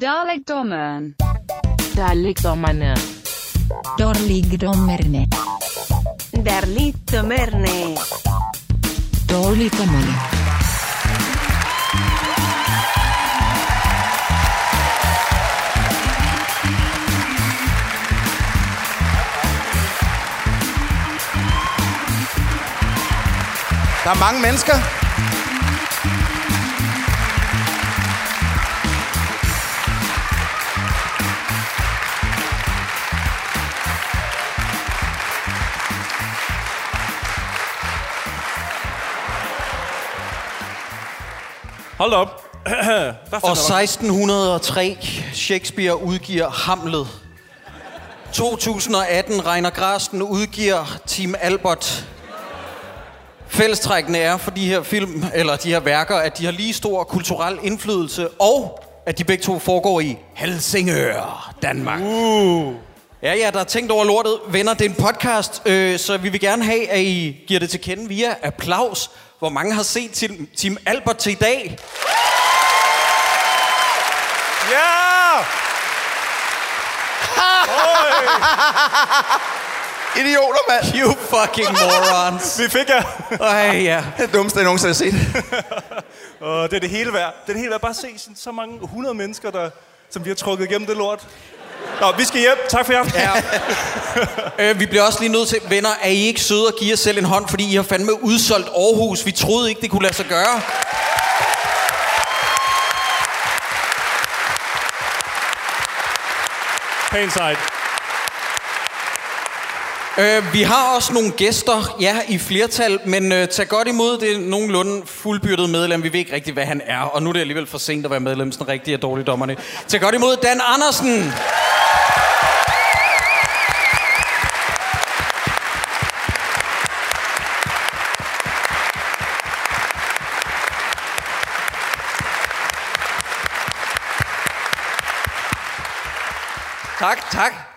Dalekdommeren. Dalekdommerne. Dårligdommerne. Darlittomerne. Dårligdommerne. Der er mange mennesker. Hold op. Og finder man- 1603, Shakespeare udgiver Hamlet. 2018, Reiner Grasten udgiver Team Albert. Fællestrækkende er for de her film, eller de her værker, at de har lige stor kulturel indflydelse, og at de begge to foregår i Helsingør, Danmark. Uh. Ja, ja, der er tænkt over lortet. Venner, det er en podcast, øh, så vi vil gerne have, at I giver det til kende via applaus. Hvor mange har set Team- Team Albert til i dag? Ja! Idioter, mand. You fucking morons. Vi fik jer. Ej, ja. Det er dummeste, jeg nogensinde har set. Og det er det hele værd. Det er det hele værd. Bare se sådan, så mange 100 mennesker, der, som vi har trukket igennem det lort. Nå, vi skal hjem. Tak for aften. ja. øh, vi bliver også lige nødt til, venner, er I ikke søde at give jer selv en hånd, fordi I har fandme udsolgt Aarhus. Vi troede ikke, det kunne lade sig gøre. Pæn sejt. Øh, vi har også nogle gæster, ja, i flertal, men øh, tag godt imod det er nogenlunde fuldbyrdet medlem. Vi ved ikke rigtig, hvad han er, og nu er det alligevel for sent at være medlem, sådan rigtig af dårligdommerne. Tag godt imod Dan Andersen. Tak, tak.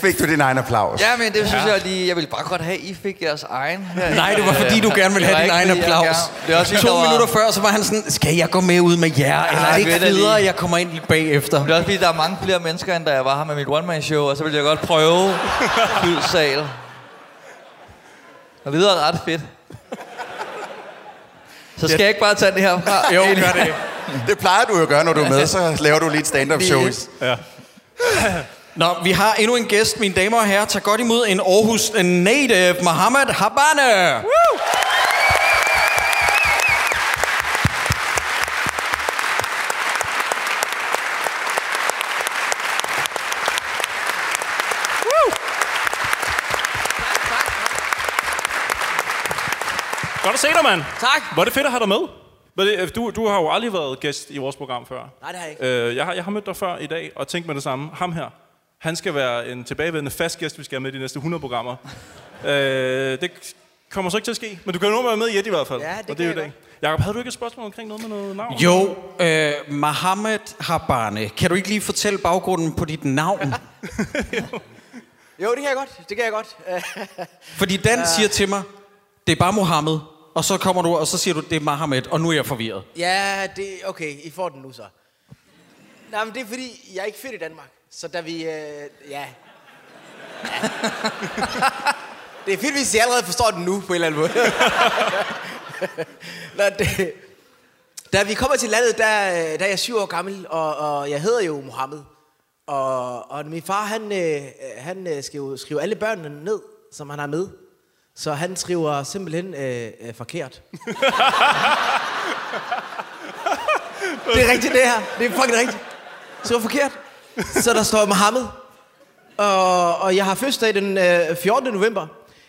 Fik du din egen applaus? Ja, men det synes jeg lige, jeg ville bare godt have, I fik jeres egen. herinde. Nej, det var fordi, du gerne ville have din egen applaus. Det er også to var- minutter før, så var han sådan, skal jeg gå med ud med jer, eller er det ikke at jeg kommer ind lige bagefter? Det er også fordi, der er mange flere mennesker, end da jeg var her med mit one-man-show, og så ville jeg godt prøve fyldt sal. Og det lyder ret fedt. Så skal jeg ikke bare tage det her fra? Jo, gør det. Det plejer du jo at gøre, når du er med. Så laver du lige et stand-up show. Ja. Nå, vi har endnu en gæst, mine damer og herrer. Tag godt imod en Aarhus native, Mohammed Habane. Woo! Godt at se dig, mand. Tak. Hvor er det fedt at have dig med. Du, du har jo aldrig været gæst i vores program før. Nej, det har jeg ikke. Øh, jeg, har, jeg har mødt dig før i dag, og tænkt med det samme. Ham her, han skal være en tilbagevendende fast gæst, vi skal have med de næste 100 programmer. øh, det kommer så ikke til at ske, men du kan jo nu være med i et i hvert fald. Ja, det og kan det er jo jeg i dag. Jakob, havde du ikke et spørgsmål omkring noget med noget navn? Jo, øh, Mohammed Habane. Kan du ikke lige fortælle baggrunden på dit navn? Jo, det kan jeg godt. Det kan jeg godt. Fordi Dan siger til mig, det er bare Mohammed. Og så kommer du, og så siger du, det er Mohammed, og nu er jeg forvirret. ja, det okay. I får den nu så. Nej, men det er fordi, jeg er ikke født i Danmark. Så da vi... Øh, ja. ja. det er fedt, hvis I allerede forstår den nu, på en eller anden måde. Nå, det, da vi kommer til landet, der, øh, der er jeg syv år gammel, og, og jeg hedder jo Mohammed. Og, og min far, han, øh, han øh, skal jo skrive alle børnene ned, som han har med. Så han skriver simpelthen øh, øh, forkert. det er rigtigt, det her. Det er fucking rigtigt. Så forkert. Så der står Mohammed. Og, og jeg har fødselsdag den øh, 14. november.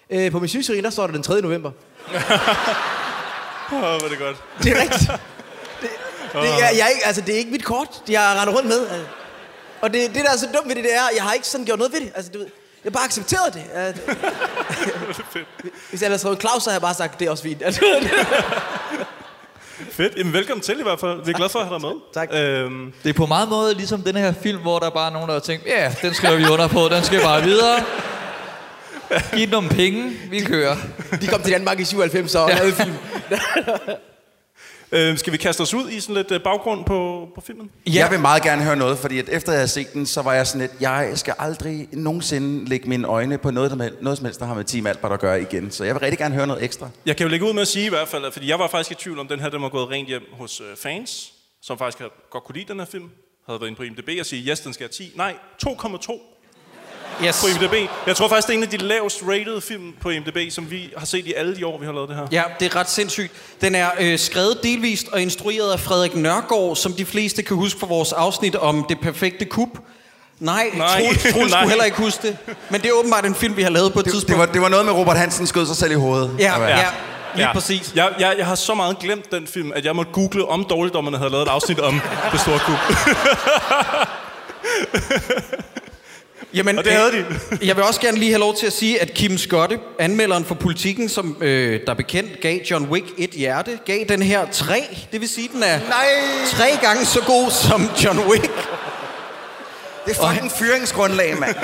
Øh, på min sygeserie, der står der den 3. november. Åh, hvor er det godt. Det er rigtigt. Det, det, jeg ikke, altså, det er ikke mit kort, jeg render rundt med. Og det, det, der er så dumt ved det, det er, jeg har ikke sådan gjort noget ved det. Altså, du ved, jeg har bare accepteret det. Øh, Hvis jeg havde skrevet Claus, så havde jeg bare sagt, det er også fint. Altså, Fedt. Jamen, velkommen til i hvert fald. Vi er glade for at have dig med. Tak. Øhm, Det er på meget måde ligesom den her film, hvor der bare er nogen, der har tænkt, ja, den skriver vi under på, den skal bare videre. Giv nogle penge, vi kører. De kom til Danmark i 97 og lavede film. Øh, skal vi kaste os ud i sådan lidt øh, baggrund på, på filmen? Ja. Jeg vil meget gerne høre noget, fordi at efter jeg har set den, så var jeg sådan lidt, jeg skal aldrig nogensinde lægge mine øjne på noget, der noget som helst, der har med Team Albert at gøre igen. Så jeg vil rigtig gerne høre noget ekstra. Jeg kan jo lægge ud med at sige i hvert fald, at fordi jeg var faktisk i tvivl om, den her den var gået rent hjem hos øh, fans, som faktisk havde godt kunne lide den her film, havde været inde på IMDb og sige, yes, den skal have 10. Nej, 2,2 Yes. på IMDb. Jeg tror faktisk, det er en af de lavest rated film på IMDb, som vi har set i alle de år, vi har lavet det her. Ja, det er ret sindssygt. Den er øh, skrevet delvist og instrueret af Frederik Nørgaard, som de fleste kan huske fra vores afsnit om det perfekte kup. Nej, Nej. Troels, Troels skulle heller ikke huske det. Men det er åbenbart en film, vi har lavet på et Det, tidspunkt. det, var, det var noget med Robert Hansen skød sig selv i hovedet. Ja, ja, ja, lige præcis. Jeg, jeg, jeg har så meget glemt den film, at jeg måtte google, om dårligdommerne havde lavet et afsnit om det store kub. Jamen, Og det havde de. jeg vil også gerne lige have lov til at sige, at Kim Skotte, anmelderen for politikken, som øh, der bekendt gav John Wick et hjerte, gav den her tre. Det vil sige, den er Nej! tre gange så god som John Wick. Det er fucking fyringsgrundlag, mand.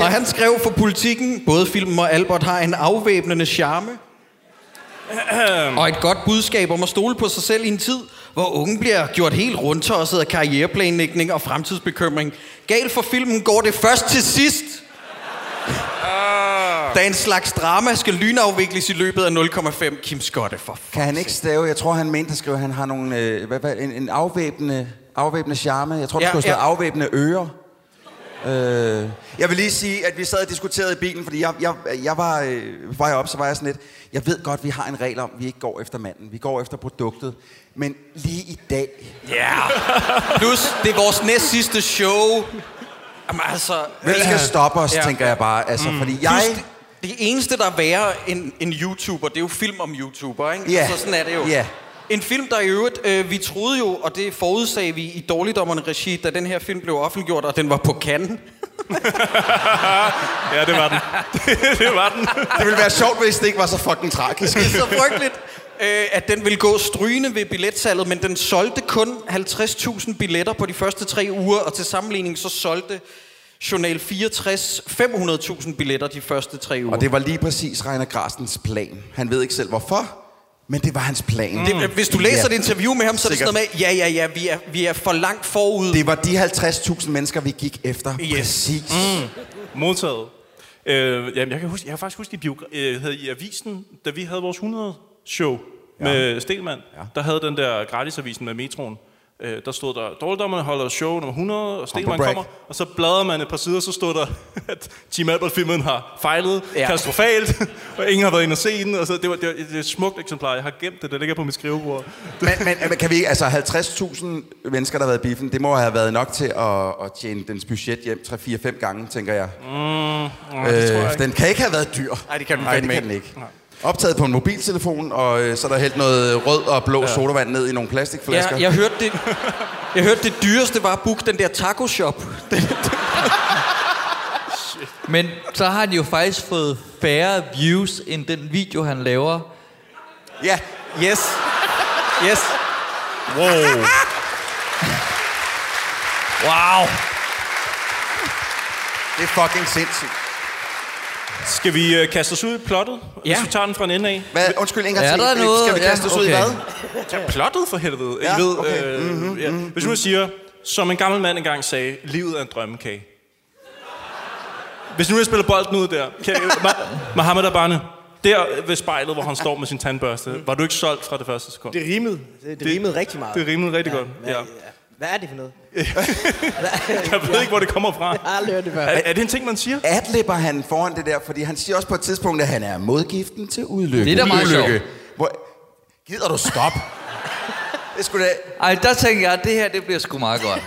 Og han skrev for politikken, både filmen og Albert har en afvæbnende charme. og et godt budskab om at stole på sig selv i en tid, hvor unge bliver gjort helt rundtosset af karriereplanlægning og fremtidsbekymring. Galt for filmen går det først til sidst. Da en slags drama skal lynafvikles i løbet af 0,5 Kim Skotte for Kan han ikke stave? Jeg tror, han mente at skrive, at han har nogle, øh, hvad, hvad, en, en afvæbnende, afvæbnende charme. Jeg tror, Ja, skulle stå ja. afvæbnende ører. Øh, jeg vil lige sige, at vi sad og diskuterede i bilen, fordi jeg, jeg, jeg var, øh, vej op, så var jeg sådan lidt, jeg ved godt, vi har en regel om, at vi ikke går efter manden, vi går efter produktet. Men lige i dag, Ja. Plus, det er vores næst sidste show. Jamen altså... hvem skal stoppe os, Ja. tænker jeg bare. Altså, mm. fordi jeg... Plus, det, det eneste, der er værre end en YouTuber, det er jo film om YouTuber, ikke? Ja. Altså, sådan er det jo. Ja. En film, der i øvrigt, øh, vi troede jo, og det forudsagde vi i Dårligdommerne regi, da den her film blev offentliggjort, og den var på Cannes. Ja, det var den. det var den. Det ville være sjovt, hvis det ikke var så fucking tragisk. Det er så frygteligt, øh, at den ville gå strygende ved billetsalget, men den solgte kun 50.000 billetter på de første tre uger, og til sammenligning så solgte Journal 64 500.000 billetter de første tre uger. Og det var lige præcis Reiner Grasens plan. Han ved ikke selv hvorfor, men det var hans plan. Det, hvis du læser Ja. et interview med ham, så er det sådan noget med, ja, ja, ja, vi er, vi er for langt forud. Det var de 50.000 mennesker, vi gik efter. Yes. Præcis. Mm. Modtaget. Øh, jamen, jeg kan, huske, jeg kan faktisk huske i, biogra- øh, i avisen, da vi havde vores 100-show ja. med Stelman, ja. der havde den der gratisavisen med metroen. Øh, der stod der, dårligdommerne holder show nummer 100, og Stelman kommer, og så bladrede man et par sider, så stod der, at Team Albert-filmen har fejlet Ja. katastrofalt, og ingen har været inde og se den, og så, det, var, det, var, det er et smukt eksemplar, jeg har gemt det, det ligger på mit skrivebord. Men, men, kan vi ikke, altså 50.000 mennesker, der har været i biffen, det må have været nok til at, at tjene dens budget hjem 3-4-5 gange, tænker jeg. Det tror jeg ikke. den kan ikke have været dyr. Nej, det kan den Nej, det kan den ikke. Optaget på en mobiltelefon, og øh, så er der hældt noget rød og blå ja. sodavand ned i nogle plastikflasker. Ja, jeg hørte det, jeg hørte det dyreste var at booke den der taco shop. Det, Men så har han jo faktisk fået færre views, end den video, han laver. ja. yes. Yes. Wow. Wow! Det er fucking sindssygt. Skal vi øh, kaste os ud i plottet? Ja. Hvis vi tager den fra en ende af. Hvad, undskyld, en gang Er til. der noget? Skal vi kaste os ud i Ja, hvad? okay. Plottet for helvede. Ja, I ved, okay. øh, Mhm, ja. Hvis nu jeg siger, som en gammel mand engang sagde, livet er en drømmekage. Hvis nu jeg spiller bolden ud der, kan, Ma- Mohammed Abane, der ved spejlet, hvor han står med sin tandbørste, var du ikke solgt fra det første sekund? Det rimede. Det, det rimede rigtig meget. Det rimede rigtig godt. Ja. Hvad er det for noget? Jeg ved ikke, hvor det kommer fra. Jeg har aldrig hørt det før. Er, er det en ting, man siger? Adlibber han foran det der, fordi han siger også på et tidspunkt, at han er modgiften til ulykke. Det er da meget Ulykke. Hvor, gider du stoppe? det skulle da... Ej, der tænker jeg, at det her, det bliver sgu meget godt.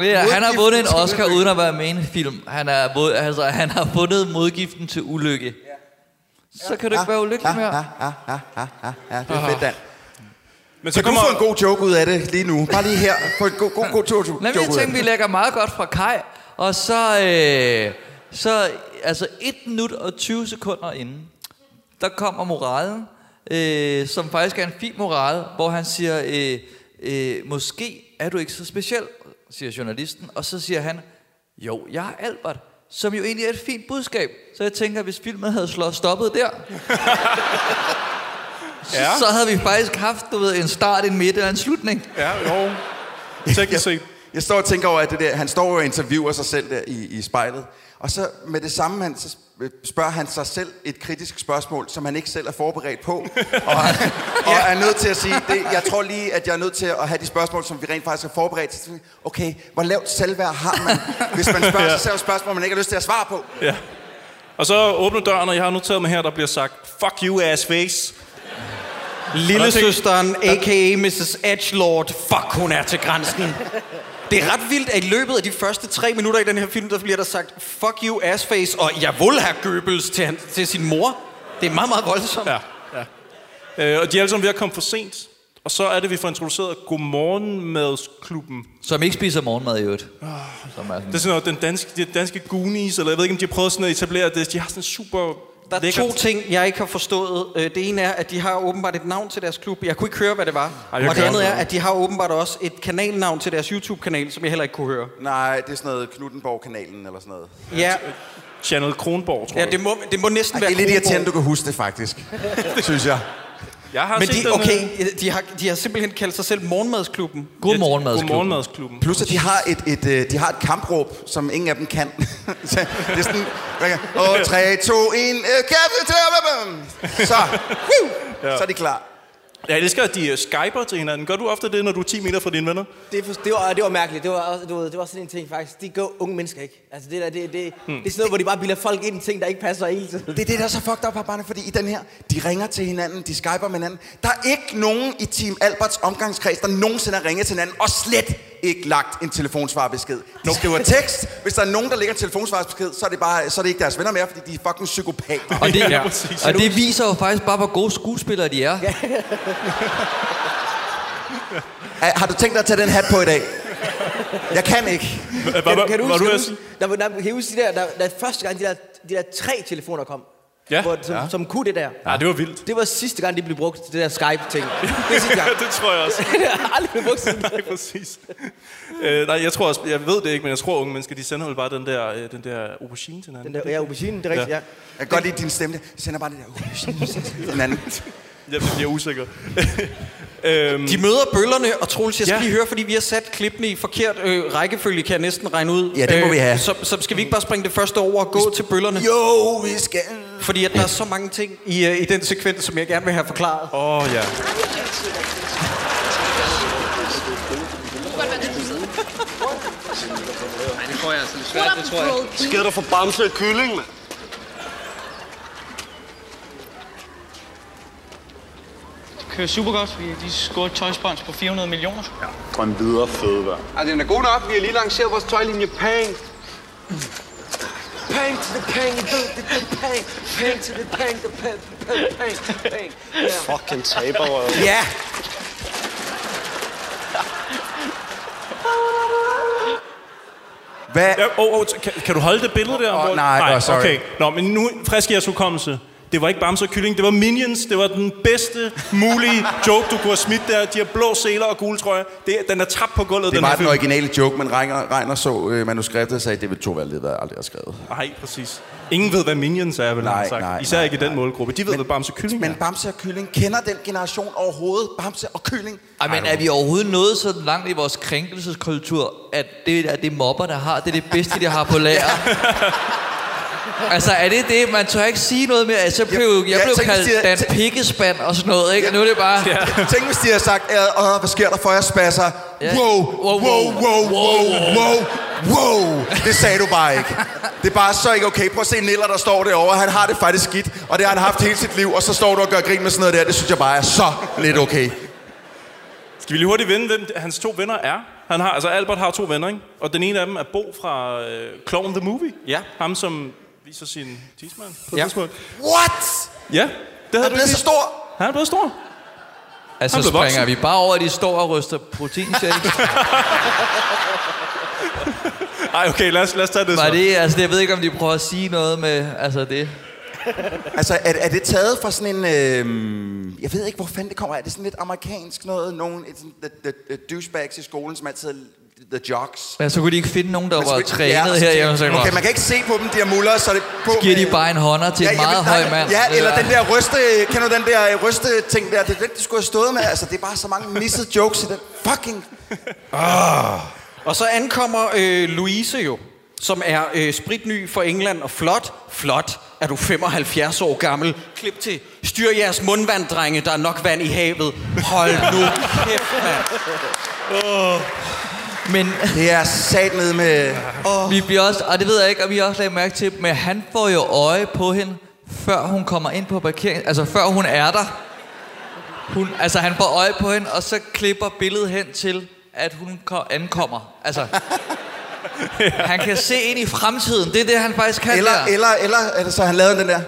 Jeg, han har vundet en Oscar uden at være med i en film. Han, er, vundet- altså, han har vundet modgiften til ulykke. Så kan du ikke være ulykkelig ja, mere. ja, ja, ja, ja, ja, det er fedt, Dan. Men så Kan du kommer... få en god joke ud af det lige nu? Bare lige her. Få en god, god, god joke, joke jeg ud af tænkte, vi lægger meget godt fra Kai. Og så, øh, så altså 1 minut og 20 sekunder inden, der kommer moralen, øh, som faktisk er en fin moral, hvor han siger, øh, øh, måske er du ikke så speciel, siger journalisten. Og så siger han, jo, jeg er Albert, som jo egentlig er et fint budskab. Så jeg tænker, hvis filmen havde slået stoppet der, Ja. så havde vi faktisk haft, du ved, en start, en midte og en slutning. Ja, jo. Teknisk set. Jeg står og tænker over, at det der, han står og interviewer sig selv der i, i spejlet. Og så med det samme, han, så spørger han sig selv et kritisk spørgsmål, som han ikke selv er forberedt på. Og, han, og er nødt til at sige, det, jeg tror lige, at jeg er nødt til at have de spørgsmål, som vi rent faktisk er forberedt til. Okay, hvor lavt selvværd har man, hvis man spørger sig selv et spørgsmål, man ikke har lyst til at svare på? Ja. Og så åbner døren, og jeg har noteret mig her, der bliver sagt, fuck you ass face. Lille søsteren, a.k.a. Mrs. Edgelord. Fuck, hun er til grænsen. Det er ret vildt, at i løbet af de første tre minutter i den her film, der bliver der sagt, fuck you, assface, og jeg vil have Goebbels til, han, til sin mor. Det er meget, meget voldsomt. Ja, ja. Øh, og de er alle sammen ved at komme for sent. Og så er det, vi får introduceret Godmorgenmadsklubben. Som ikke spiser morgenmad i øvrigt. Som er sådan, Det er sådan noget, den danske, de danske Goonies, eller jeg ved ikke, om de har prøvet sådan at etablere det. De har sådan en super Der er lækkert- to ting, jeg ikke har forstået. Øh, Det ene er, at de har åbenbart et navn til deres klub. Jeg kunne ikke høre, hvad det var. Ej, jeg og det andet er, at de har åbenbart også et kanalnavn til deres YouTube-kanal, som jeg heller ikke kunne høre. Nej, det er sådan noget Knuttenborg-kanalen eller sådan noget. Ja, Channel Kronborg, tror ja jeg. det, må, det må næsten Ej, være det er lidt irriterende, du kan huske det faktisk. synes jeg. Jeg har Men set de, den, okay, de har, de har simpelthen kaldt sig selv Morgenmadsklubben. God morgenmadsklub. Godmorgenmadsklubben. Plus, at de har et, et, øh, de har et kampråb, som ingen af dem kan. Så det er sådan... Og 3, 2, 1... øh, Kaffe til... Så, woo, så er de klar. Jeg elsker, at de uh, skyper til hinanden. Gør du ofte det, når du er 10 meter fra dine venner? Det, for, det, var, det var mærkeligt. Det var, også- du ved, det var sådan en ting faktisk. De gør unge mennesker ikke. Altså det der, det, det, hmm. det er sådan noget, hvor de bare bilder folk ind i ting, der ikke passer hele tiden. Det er det, der er så fucked up her, Barne, fordi i den her, de ringer til hinanden, de skyper med hinanden. Der er ikke nogen i Team Alberts omgangskreds, der nogensinde har ringet til hinanden, og slet ikke lagt en telefonsvarbesked. De skriver tekst. Hvis der er nogen, der lægger en telefonsvarbesked, så er det, bare, så er det ikke deres venner mere, fordi de er fucking psykopater. Og det, Ja, ja, præcis. og det viser jo faktisk bare, hvor gode skuespillere de er. Ej, Har du tænkt dig at tage den hat på i dag? Jeg kan ikke. Kan, kan du huske, du kan du huske, der, der, der, der, der første gang, de der, de der tre telefoner kom? Ja. Hvor, som, ja. som kunne det der. Ja, det var vildt. Det var sidste gang, de blev brugt til det der Skype-ting. Det er sidste gang. det tror jeg også. det har aldrig blevet brugt siden. Nej, præcis. Øh, nej, jeg tror også, jeg ved det ikke, men jeg tror, unge mennesker, de sender vel bare den der, øh, den der aubergine til hinanden. Den der, ja, aubergine, det er rigtigt, ja. Ja. Jeg kan godt lide din stemme. Jeg sender bare det der. Uh, den anden. Jeg bliver usikker. De møder bøllerne, og Troels, jeg skal Ja. lige høre, fordi vi har sat klippene i forkert øh, rækkefølge, kan jeg næsten regne ud. Ja, det må vi have. Så, så skal vi ikke bare springe det første over og gå til bøllerne? Jo, vi skal... Fordi at der er så mange ting i, øh, i den sekvens, som jeg gerne vil have forklaret. Åh, oh, ja. Nej, det tror jeg altså lidt svært, det tror jeg. Sker der for bamse og kylling, mand? Kører super godt. Vi de scorer et tøjspons på 400 millioner. Drøm videre fødevær. Altså, den er god nok. Vi har lige lanceret vores tøjlinje Pang. Pang to the pang, the, the, the pang. Pang to the pang, the pang, pang, pang, pang. Yeah. Fucking taber. Ja! Hvad? ja oh, oh, kan, kan, du holde det billede der? Åh, Hvor- nej, åh, sorry. Okay, Nå, men nu frisk i jeres hukommelse. Det var ikke Bamse og Kylling, det var Minions. Det var den bedste mulige joke, du kunne have smidt der. De har blå seler og gule trøjer. Det, den er tabt på gulvet, Det den var her den film. originale joke, men Reiner, Reiner så øh, manuskriptet og sagde, det vil to være lidt, hvad aldrig har skrevet. Nej, præcis. Ingen ved, hvad Minions er, vel Nej, han sagt. nej, Især nej, ikke i den nej. målgruppe. De ved, hvad Bamse og Kylling Men er. Bamse og Kylling, kender den generation overhovedet Bamse og Kylling? Ej, men er vi overhovedet nået så langt i vores krænkelseskultur, at det er det mobber, der har, det er det bedste, de har på lager? altså, er det det? Man tør ikke sige noget mere. Altså, jeg blev, jeg, jeg jeg blev kaldt de- Dan Pikkespand og sådan noget, ikke? Nu er det bare... Ja. Tænk, hvis de har sagt, Åh, hvad sker der for jer spasser? Ja. Wow, wow, wow, wow, wow, wow, wow. Det sagde du bare ikke. Det er bare så ikke okay. Prøv at se Niller, der står derovre. Han har det faktisk skidt, og det har han haft hele sit liv. Og så står du og gør grin med sådan noget der. Det synes jeg bare er så lidt okay. Skal vi lige hurtigt vende, hvem hans to venner er? Han har, altså Albert har to venner, ikke? Og den ene af dem er Bo fra øh, Clown the Movie. Ja. Ham, som viser sin tidsmand på Ja. ja. tidspunkt. What? Ja, det Han havde er du ikke så stor. Han er blevet stor. Altså, Han blev springer voksen. vi bare over, at de står og ryster proteinshakes? Ej, okay, lad os, lad os tage det Var så. det, altså, jeg ved ikke, om de prøver at sige noget med, altså det. Altså, er, er det taget fra sådan en... Øh, jeg ved ikke, hvor fanden det kommer af. Er det sådan lidt amerikansk noget? Nogen et, sådan, the, the, the douchebags i skolen, som altid the jocks. Ja, så kunne de ikke finde nogen, der Men var trænet ja, og så her hjemme. Så Okay, man kan ikke se på dem, de har muller, så det på. Så giver de med- bare en hånder til en jeg meget ved- høj mand. Ja, eller er- den der ryste, kender du den der ryste ting der? Det er den, de skulle have stået med. Altså, det er bare så mange missede jokes i den fucking... Og så ankommer øh, Louise jo, som er øh, spritny for England og flot. Flot. Er du 75 år gammel? Klip til. Styr jeres mundvand, drenge. Der er nok vand i havet. Hold nu kæft, mand. Men Det er sat ned med... vi bliver også, og det ved jeg ikke, om I også lagde mærke til, men han får jo øje på hende, før hun kommer ind på parkeringen, altså før hun er der. Hun, altså han får øje på hende, og så klipper billedet hen til, at hun ko- ankommer. Altså, han kan se ind i fremtiden. Det er det, han faktisk kan Eller, der. eller, eller, er det så han lavede den der...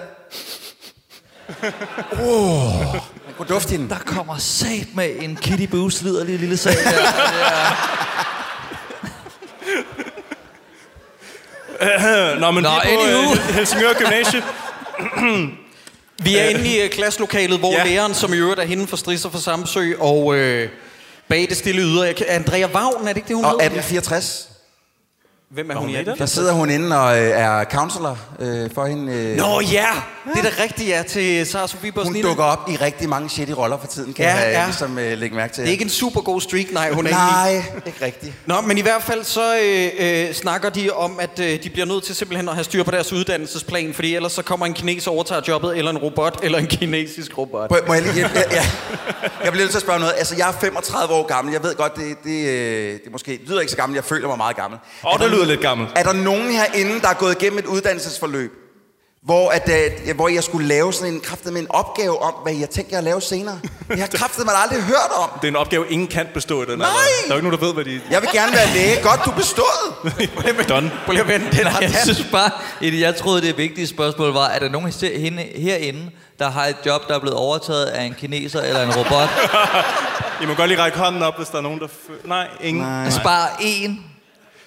Oh, man kunne dufte hende. Der kommer sat med en Kitty Boo sliderlig lille sag der. Det er- Nå, men Nå, vi er på anywho. øh, Helsingør Gymnasie. Vi er inde i øh, klasselokalet, hvor Ja. ja. læreren, som i øvrigt er hende for Strisser for Samsø, og øh, bag det stille yder, jeg kan- Andrea Vagn, er det ikke det, hun Og hedder? 1864, Hvem er hun hun i med i den? 18? der sidder hun inde og øh, er counselor øh, for hende. Øh, Nå ja, det er da rigtigt, ja, til Sara Sofie hun Bosnina. dukker op i rigtig mange shitty roller for tiden, kan Ja, jeg ja. ligesom øh, lægge mærke til. Det er ikke en super god streak, nej, hun er egentlig... Nej, ikke rigtigt. Nå, men i hvert fald så øh, øh, snakker de om, at øh, de bliver nødt til simpelthen at have styr på deres uddannelsesplan, fordi ellers så kommer en kineser og overtager jobbet, eller en robot, eller en kinesisk robot. Må, må jeg, lige, jeg, jeg, jeg, jeg bliver nødt til at spørge noget. Altså, jeg er 35 år gammel. Jeg ved godt, det, det, øh, det måske det lyder ikke så gammel. Jeg føler mig meget gammel. Åh, det der- lyder lidt gammelt. Er der nogen herinde, der er gået igennem et uddannelsesforløb, hvor, at, øh, hvor jeg skulle lave sådan en kraftet med en opgave om, hvad jeg tænker at lave senere? Jeg har kraftet man aldrig hørt om. Det er en opgave, ingen kan bestå i den Nej! alder. Der er jo ikke nogen, der ved, hvad de... Jeg vil gerne være læge. Godt, du bestod. Done. Prøv lige at vente, den har Jeg synes bare, et, jeg troede, det vigtige spørgsmål var, er der nogen her- herinde, der har et job, der er blevet overtaget af en kineser eller en robot? I må godt lige række hånden op, hvis der er nogen, der... Nej, ingen. Nej. Altså bare én.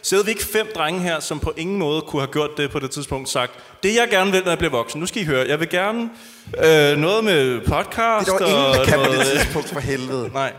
Sidder vi ikke fem drenge her, som på ingen måde kunne have gjort det på det tidspunkt sagt, det jeg gerne vil, når jeg bliver voksen, nu skal I høre, jeg vil gerne øh, noget med podcast Det var ingen, der og kan på noget, det tidspunkt for helvede. Nej.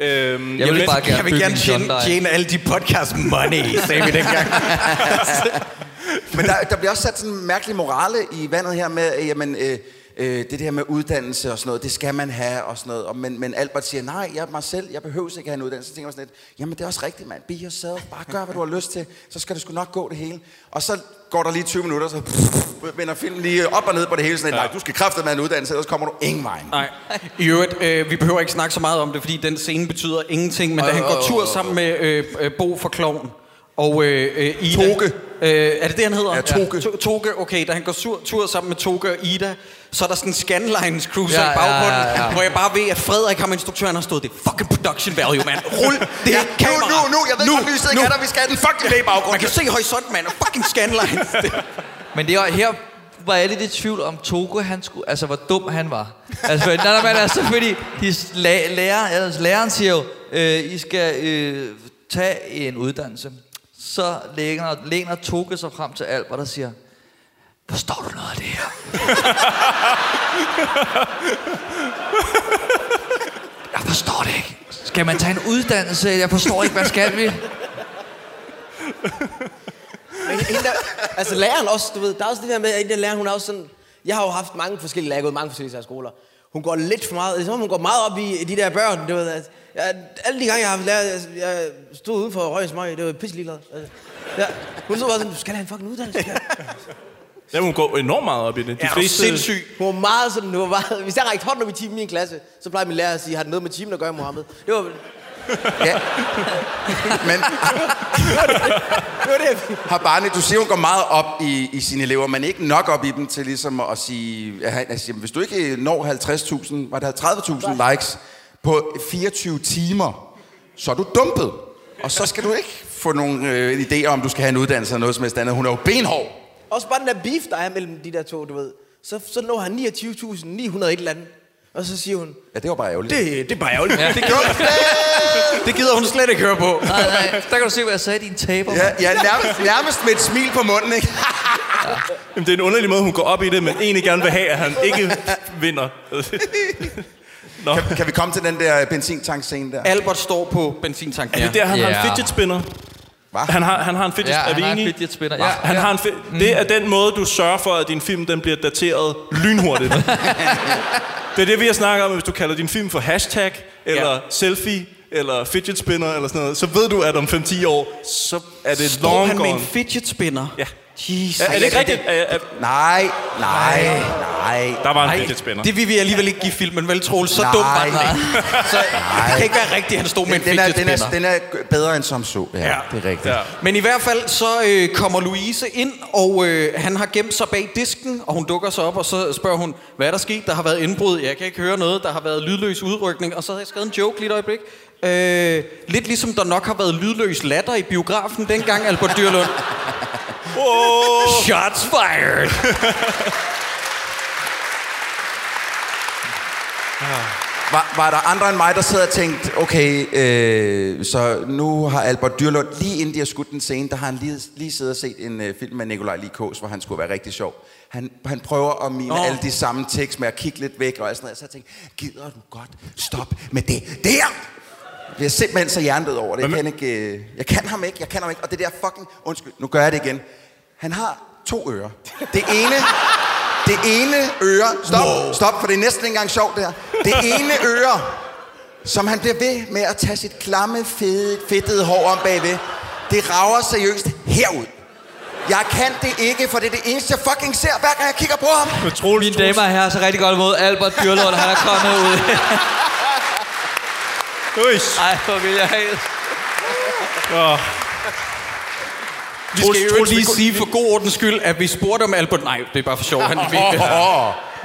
Øhm, Jeg vil men- bare gerne Jeg vil gerne en tjene, tjene alle de podcast money, sagde vi dengang. Men der, der bliver også sat sådan en mærkelig morale i vandet her med, øh, jamen, øh, øh, det der med uddannelse og sådan noget, det skal man have og sådan noget. Og, men, men Albert siger, nej, jeg er mig selv, jeg behøver ikke have en uddannelse. Så tænker jeg sådan lidt, jamen det er også rigtigt, mand. Be yourself, bare gør, hvad du har lyst til, så skal det sgu nok gå det hele. Og så går der lige 20 minutter, så vender filmen lige op og ned på det hele. Sådan nej, du skal kræfte med en uddannelse, ellers kommer du ingen vej. Nej. I øvrigt, øh, vi behøver ikke snakke så meget om det, fordi den scene betyder ingenting, men da han går tur sammen med øh, øh, Bo fra Kloven, og øh, øh, Ida... Toge. Øh, er det det, han hedder? Ja, Toge. To- Toge, okay. Da han går sur, tur sammen med Toge og Ida, så er der sådan en Scanlines cruiser Ja, i baggrunden, ja, ja, ja. hvor jeg bare ved, at Frederik ham instruktøren har stået, det er fucking production value, mand. Rul det Ja, kamera. nu, nu, nu, jeg ved godt, lyset ikke er der, vi skal have den fucking med i baggrunden. Man kan se horisonten, mand, og fucking Scanlines. Det- Men det var, her var jeg lidt i tvivl om Togo, han skulle, altså hvor dum han var. Altså, nej, nej, men altså, fordi de la, lærer, altså, læreren siger jo, øh, I skal øh, tage en uddannelse. Så læner, læner Toke sig frem til Albert og siger, forstår du noget af det her? jeg forstår det ikke. Skal man tage en uddannelse? Jeg forstår ikke, hvad skal vi? Men hende der, altså læreren også, du ved, der er også det der med, at hende der læreren, hun er også sådan, jeg har jo haft mange forskellige lærere, jeg har gået mange forskellige skoler. Hun går lidt for meget, det er som om hun går meget op i de der børn, du ved, at, jeg, alle de gange, jeg har lærer, jeg, jeg stod uden for Røgens Møg, det var pisse ligeglad. Altså, ja, hun så bare sådan, du skal have en fucking uddannelse. Ja. Ja, hun går enormt meget op i det. De Ja, fleste... sindssyg. Hun var meget sådan, hun var meget, hvis jeg rækte hånden op i timen i min klasse, så plejede min lærer at sige, har det noget med timen at gøre, Mohammed? Det var, Ja. Men har Barney, du siger, hun går meget op i, i sine elever, men ikke nok op i dem til ligesom at sige, at hvis du ikke når 50.000, var det 30.000 likes på 24 timer, så er du dumpet. Og så skal du ikke få nogle øh, idéer om, du skal have en uddannelse eller noget som helst andet. Hun er jo benhård. Også bare den der beef, der er mellem de der to, du ved. Så, så når han 29.900 et eller andet. Og så siger hun, Ja, det var bare ærgerligt. det, det er bare ærgerligt. Ja. Det gør Det gider hun slet ikke høre på. Nej, nej, der kan du se, hvad jeg sagde, din taber. Ja, ja nærmest, nærmest med et smil på munden, ikke? Jamen, det er en underlig måde, hun går op i det, men egentlig gerne vil have, at han ikke vinder. Nå. Kan, kan vi komme til den der benzintankscene der? Albert står på benzintanken. Er det der, han har Ja. en fidget spinner? Han har, han har en fidget, Ja, er han vi har en enige? fidget spinner. Hva? Ja, han ja. Har en fi- Det er den måde, du sørger for, at din film den bliver dateret lynhurtigt. det er det, vi har snakket om, hvis du kalder din film for hashtag, eller Ja. selfie, eller fidget spinner, eller sådan noget, så ved du, at om 5-10 år, så er det Står long han med en gone. fidget spinner? Ja. Jesus. Er, er det ikke rigtigt? Nej, nej, nej. der var en Nej, fidget spinner. det vil vi alligevel ikke give filmen, vel, Troels? Så Nej. dum var den ikke. Så det kan ikke være rigtigt, at han stod med en Den er, fidget den, er, den er bedre end som så. Ja, Ja. det er rigtigt. Ja. Men i hvert fald så øh, kommer Louise ind, og øh, han har gemt sig bag disken, og hun dukker sig op, og så spørger hun, hvad er der sket? Der har været indbrud, jeg kan ikke høre noget, der har været lydløs udrykning, og så har jeg skrevet en joke lige et øjeblik. Øh, lidt ligesom der nok har været lydløs latter i biografen dengang, Albert Dyrlund. Oh, Shots fired! Var, var der andre end mig, der sad og tænkte, okay, øh, så nu har Albert Dyrlund, lige inden de har skudt den scene, der har han lige, lige siddet og set en øh, film med Nikolaj Likås, hvor han skulle være rigtig sjov. Han, han prøver at mime Åh. oh. alle de samme tekst med at kigge lidt væk og alt sådan noget. Så jeg tænkte, gider du godt stoppe med det der? Jeg er simpelthen så hjernedød over det. Jeg kan, ikke, øh, jeg kan ham ikke, jeg kan ham ikke. Og det der fucking... Undskyld, nu gør jeg det igen. Han har to ører. Det ene... Det ene øre... Stop, wow. stop, for det er næsten ikke engang sjovt, det her. Det ene øre, som han bliver ved med at tage sit klamme, fede, fedtede hår om bagved, det rager seriøst herud. Jeg kan det ikke, for det er det eneste, jeg fucking ser, hver gang jeg kigger på ham. Troels, Mine damer og herrer, så rigtig godt imod Albert Dyrlund. Han er kommet ud. Troels. Ej, hvor vil jeg have. Åh. Vi skal jo lige sige for god ordens skyld, at vi spurgte om Albert... Nej, det er bare for sjov. Han fik det.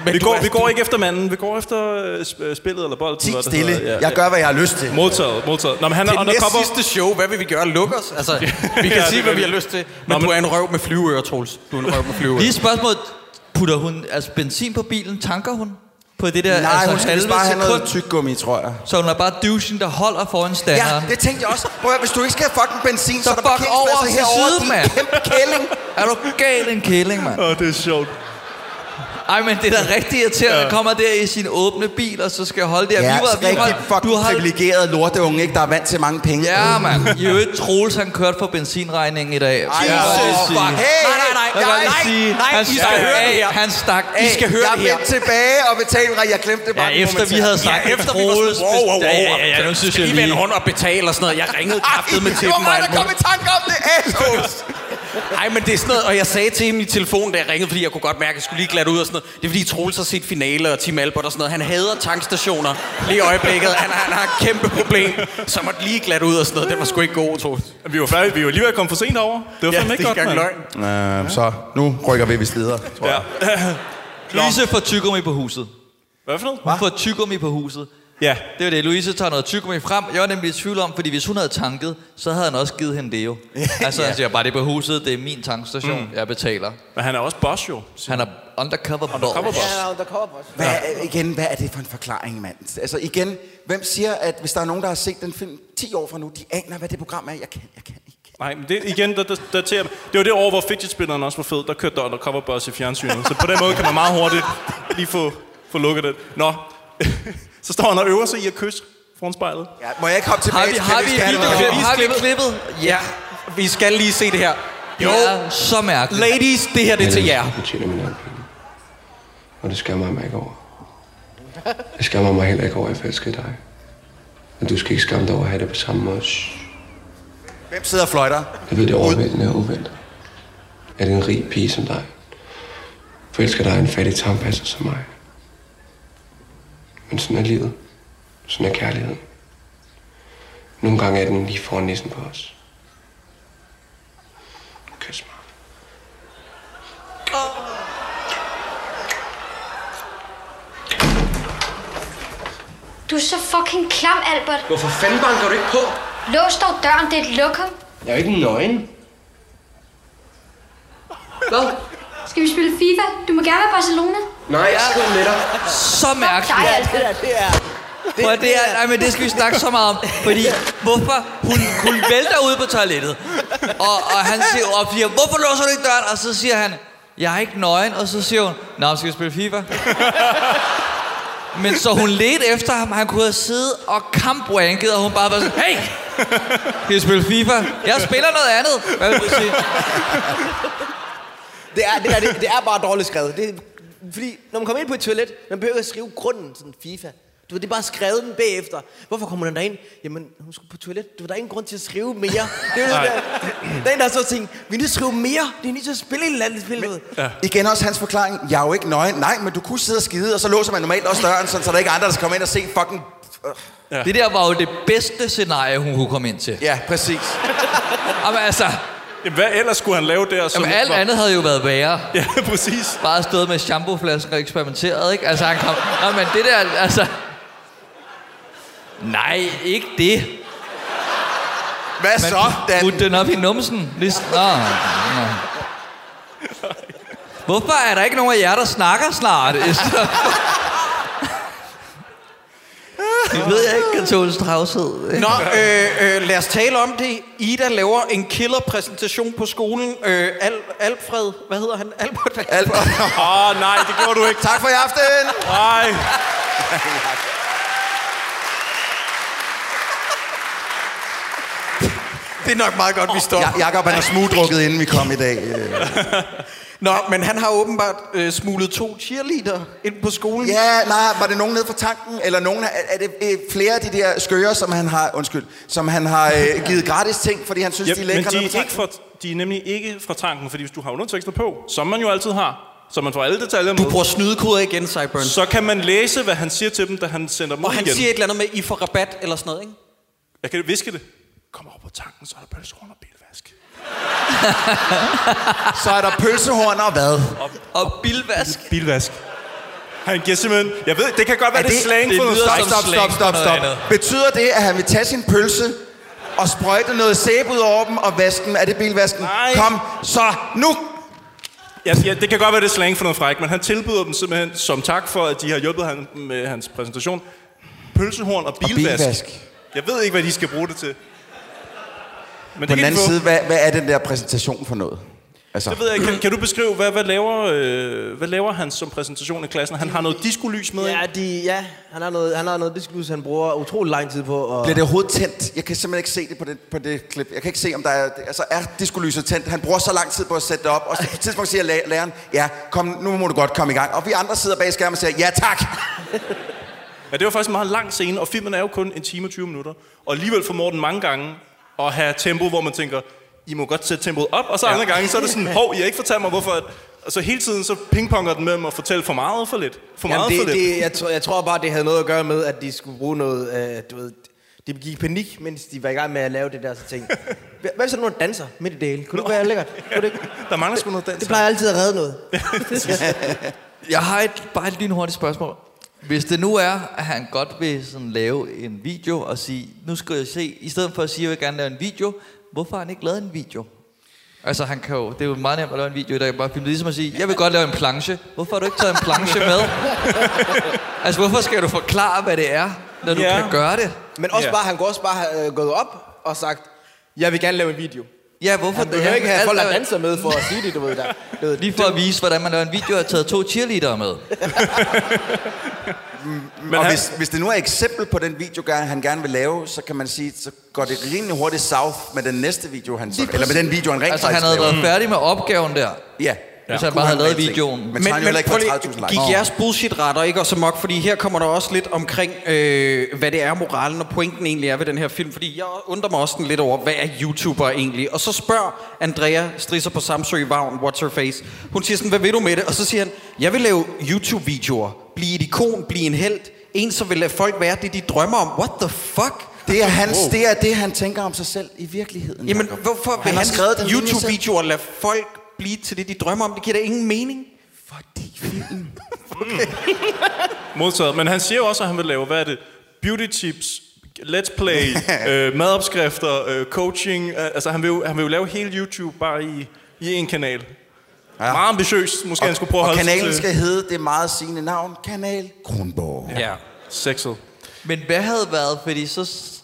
Men Vi du går, vi går ikke efter manden, vi går efter øh, øh, spillet eller bolden. Ti hvad det stille. hedder. Jeg gør, hvad jeg har lyst til. Modtaget, modtaget. Nå, men han er Det er undercover. sidste show. Hvad vil vi gøre? Lukke os? Altså, vi kan Ja, sige, hvad vi har lyst til. Men, Nå, du men- er en røv med flyveører, Troels. Du er en røv med flyveører. Lige spørgsmål. Putter hun altså benzin på bilen? Tanker hun? På det der Nej, altså, hun skal bare have noget tyggegummi, tror jeg. Så hun er bare douchen, der holder foran Ja, standeren. det tænkte jeg også. Prøv hvis du ikke skal have fucking benzin, så, Så er der fuck over til herovre, siden, mand. kæmpe kælling. Er du gal en kæling, mand? Åh, det er sjovt. Ej, men det er da rigtig irriterende, at kommer der i sin åbne bil, og så skal holde der. Ja, vi var, vi rigtig var, fucking du har, privilegeret lorteunge, ikke? Der er vant til mange penge. Ja, mand. I øvrigt, Troels, han kørte for benzinregningen i dag. Ej, Jeg sige- fuck. Hey, Nej, nej, nej. Jeg jeg, nej, sige, nej, han I skal stak høre det her. Han stak af. I skal høre jeg det her. vendte tilbage og betalte, jeg glemte det Ja, bare. efter vi havde sagt, Ja, efter vi var sådan, wow, wow, wow. Ja, ja, ja, ja, nu synes Skal jeg lige vende lige... rundt og betale og sådan noget. Jeg ringede kraftet med til Det var dem. mig, der kom i tanke om det. Assholes. Nej, men det er sådan noget, og jeg sagde til ham i telefonen, da jeg ringede, fordi jeg kunne godt mærke, at jeg skulle lige glatte ud og sådan noget. Det er fordi Troels har set finale og Team Albert og sådan noget. Han hader tankstationer lige i øjeblikket. Han, han har et kæmpe problem, så måtte lige glatte ud og sådan noget. Det var sgu ikke god, Troels. Vi var færdige. Vi var lige ved at komme for sent over. Det var Ja, fandme det ikke er godt, engang løgn. Øh, så nu rykker vi vist videre, tror jeg. Ja. Louise får tyggegummi på huset. Hvad for noget? Hun får tyggegummi på huset. Ja. Det var det. Louise tager noget tyggegummi frem. Jeg var nemlig i tvivl om, fordi hvis hun havde tanket, så havde han også givet hende det jo. Altså, han siger bare, det er på huset, det er min tankstation, mm. jeg betaler. Men han er også boss, jo. Han er undercover, Undercover boss. boss. Ja, undercover boss. Hvad, er- igen, hvad er det for en forklaring, mand? Altså igen, hvem siger, at hvis der er nogen, der har set den film 10 år fra nu, de aner, hvad det program er? Jeg kan, jeg kan ikke. Nej, men det, igen, der, der, der til, det var det år, hvor fidget spinneren også var fed. Der kørte der undercover boss i fjernsynet. Så på den måde kan man meget hurtigt lige få, få lukket det. Nå, så står han og øver sig i at kysse foran spejlet. Ja, må jeg ikke hoppe tilbage Har vi, til har vi, vi har vi klippet? Ja, vi skal lige se det her. Jo. Det er så mærkeligt. Ladies, det her det er til jer. Jeg fortjener min egen penge. Og det skammer jeg mig ikke over. Jeg skammer mig heller ikke over, at jeg forelsker dig. Men du skal ikke skamme dig over at have det på samme måde. Shh. Hvem sidder og fløjter? Jeg ved, det er overvældende og uventet. At en rig pige som dig forelsker dig en fattig tandpasser som mig. Men sådan er livet. Sådan er kærligheden. Nogle gange er den lige foran næsen på os. Kys mig. Du er så fucking klam, Albert. Hvorfor fanden banker du ikke på? Lås dog døren, det er et lokum. Jeg er ikke nøgen. Hvad? Skal vi spille FIFA? Du må gerne være Barcelona. Nej, jeg skal med dig. Så mærkeligt. Dig, Albert. Det er, det er. Prøv, det er, nej, men det skal vi snakke så meget om. Fordi, hvorfor? Hun, hun vælter ud på toilettet. Og, og han siger, og siger, hvorfor låser du ikke døren? Og så siger han, jeg er ikke nøgen. Og så siger hun, nå, skal vi spille FIFA? Men så hun ledte efter ham, han kunne have siddet og kampwanket, og hun bare var sådan, hey! Kan I spille FIFA? Jeg spiller noget andet. Hvad vil du sige? Det er, det, er, det, det er bare dårligt skrevet. Det, er- fordi når man kommer ind på et toilet, man behøver ikke at skrive grunden, sådan FIFA. Du ved, det er bare skrevet den bagefter. Hvorfor kommer den derind? Jamen, hun skulle på toilet. Du ved, der er ingen grund til at skrive mere. Det er jo der, der er en, der har så tænkt, vi er nødt til at skrive mere. Det er nødt til at spille et eller andet spil. Men, Ja. Igen også hans forklaring. Jeg er jo ikke nøgen. Nej, men du kunne sidde og skide, og så låser man normalt også døren, sådan, så der ikke er andre, der skal komme ind og se fucking... Ja. Det der var jo det bedste scenarie, hun kunne komme ind til. Ja, præcis. Jamen altså... Jamen, hvad ellers skulle han lave der? Som Jamen, alt var- andet havde jo været værre. Ja, præcis. Bare stået med shampooflasker og eksperimenteret, ikke? Altså, han kom... Nå, men det der, altså... Nej, ikke det. Hvad Men så, Dan? Put den op i numsen. Lige... Nå, nå. Hvorfor er der ikke nogen af jer, der snakker snart? Det ved jeg ikke, katolsk travshed. Nå, øh, øh, lad os tale om det. Ida laver en killer-præsentation på skolen. Øh, Al Alfred, hvad hedder han? Albert? Åh, oh, nej, det gjorde du ikke. Tak for i aften. Nej. Det er nok meget godt, vi stopper. Ja, Jakob, han har smugdrukket, inden vi kom i dag. Nå, men han har åbenbart øh, smuglet to cheerleader ind på skolen. Ja, nej, var det nogen nede fra tanken, eller nogen, er, er det øh, flere af de der skøger, som han har, undskyld, som han har øh, givet gratis ting, fordi han synes, Ja, de er men lækre de nede er, ikke fra, de er nemlig ikke fra tanken, fordi hvis du har undertekster på, som man jo altid har, så man får alle detaljer med. Du bruger snydekoder igen, Cyburn. Så kan man læse, hvad han siger til dem, da han sender dem Og ud han igen. siger et eller andet med, I får rabat eller sådan noget, ikke? Jeg kan viske det. Kom over på tanken, så er der og bilvask. Så er der pølsehorn og hvad? Og bilvask. Bilvask. Han giver simpelthen... Jeg ved, det kan godt være, Er det, er slang for noget stop, stop, stop, stop, stop. Betyder det, at han vil tage sin pølse og sprøjte noget sæbe ud over dem og vaske dem? Er det bilvasken? Nej. Kom, så nu! Ja, ja, det kan godt være, det er slang for noget fræk, men han tilbyder dem simpelthen som tak for, at de har hjulpet ham med hans præsentation. Pølsehorn og bilvask. bilvask. Jeg ved ikke, hvad de skal bruge det til. Men På den anden få. side, hvad, hvad er den der præsentation for noget? Altså, Det ved jeg. Kan, kan du beskrive, hvad, hvad, laver, øh, hvad laver han som præsentation i klassen? Han har noget diskolys med, ja, de, ja, han har noget, han har noget diskus, han bruger utrolig lang tid på. Og... Bliver det overhovedet tændt? Jeg kan simpelthen ikke se det på det, på det klip. Jeg kan ikke se, om der er... Altså, er diskolyset tændt? Han bruger så lang tid på at sætte det op. Og så på et tidspunkt siger læ- læreren, ja, kom, nu må du godt komme i gang. Og vi andre sidder bag skærmen og siger, ja tak! Ja, det var faktisk en meget lang scene, og filmen er jo kun en time og 20 minutter. Og alligevel formår den mange gange at have tempo, hvor man tænker, I må godt sætte tempoet op, og så andre gange, så er det sådan, hov, I har ikke fortalt mig, hvorfor... At, altså hele tiden så pingponger den mellem at fortælle for meget for lidt. For meget Jamen, for det, lidt. det, jeg, tror, jeg tror bare, det havde noget at gøre med, at de skulle bruge noget... Øh, du ved, de gik i panik, mens de var i gang med at lave det der, så tænkte Hvad hvis der er nogen, der danser midt i det hele? Kunne det ikke være lækkert? Kunne det ikke? Der mangler sgu noget dans. Det plejer altid at redde noget. Jeg har et, bare et lynhurtigt spørgsmål. Hvis det nu er, at han godt vil sådan lave en video og sige, nu skal jeg se, i stedet for at sige, at jeg vil gerne lave en video, hvorfor har han ikke lavet en video? Altså, han kan jo, det er jo meget nemt at lave en video i dag, bare filme ligesom at sige, jeg vil godt lave en planche. Hvorfor har du ikke taget en planche med? altså, hvorfor skal du forklare, hvad det er, når du Ja. kan gøre det? Men også bare, han kunne også bare have øh, gået op og sagt, jeg vil gerne lave en video. Ja, hvorfor? Han behøver ikke have alt folk, der er- danser med for at sige det, du ved der. Du ved, Lige for at vise, hvordan man laver en video, har taget to cheerleadere med. Men og hvis, hvis det nu er et eksempel på den video, gerne- han gerne vil lave, så kan man sige, så går det rimelig hurtigt south med den næste video, han så, eller med den video, han rent Altså, han faktisk havde laver. været færdig med opgaven der. Ja. Hvis han Kunne bare havde lavet videoen. Men, men, men, ikke prøv for lige, 30.000 likes. gik jeres bullshit retter ikke også mok, fordi her kommer der også lidt omkring, øh, hvad det er, moralen og pointen egentlig er ved den her film. Fordi jeg undrer mig også lidt over, hvad er YouTuber egentlig? Og så spørger Andrea Strisser på Samsø Vagn, What's Her Face. Hun siger sådan, hvad vil du med det? Og så siger han, jeg vil lave YouTube-videoer. Blive et ikon, blive en held. En, så vil lade folk være det, de drømmer om. What the fuck? Det er, hans, Wow. det er det, han tænker om sig selv i virkeligheden. Jamen, hvorfor vil han har han skrevet den. YouTube-videoer lade folk blive til det, de drømmer om? Det giver da ingen mening. Modtaget. Men han siger jo også, at han vil lave, hvad er det? Beauty tips, let's play, øh, madopskrifter, øh, coaching. Øh, altså, han vil, jo, han vil jo lave hele YouTube bare i, i en kanal. Ja. Meget ambitiøst. Måske og, han skulle prøve at holde sig kanalen til- skal hedde det meget sigende navn, Kanal Kronborg. Ja. Sexet. Men hvad havde været, fordi så,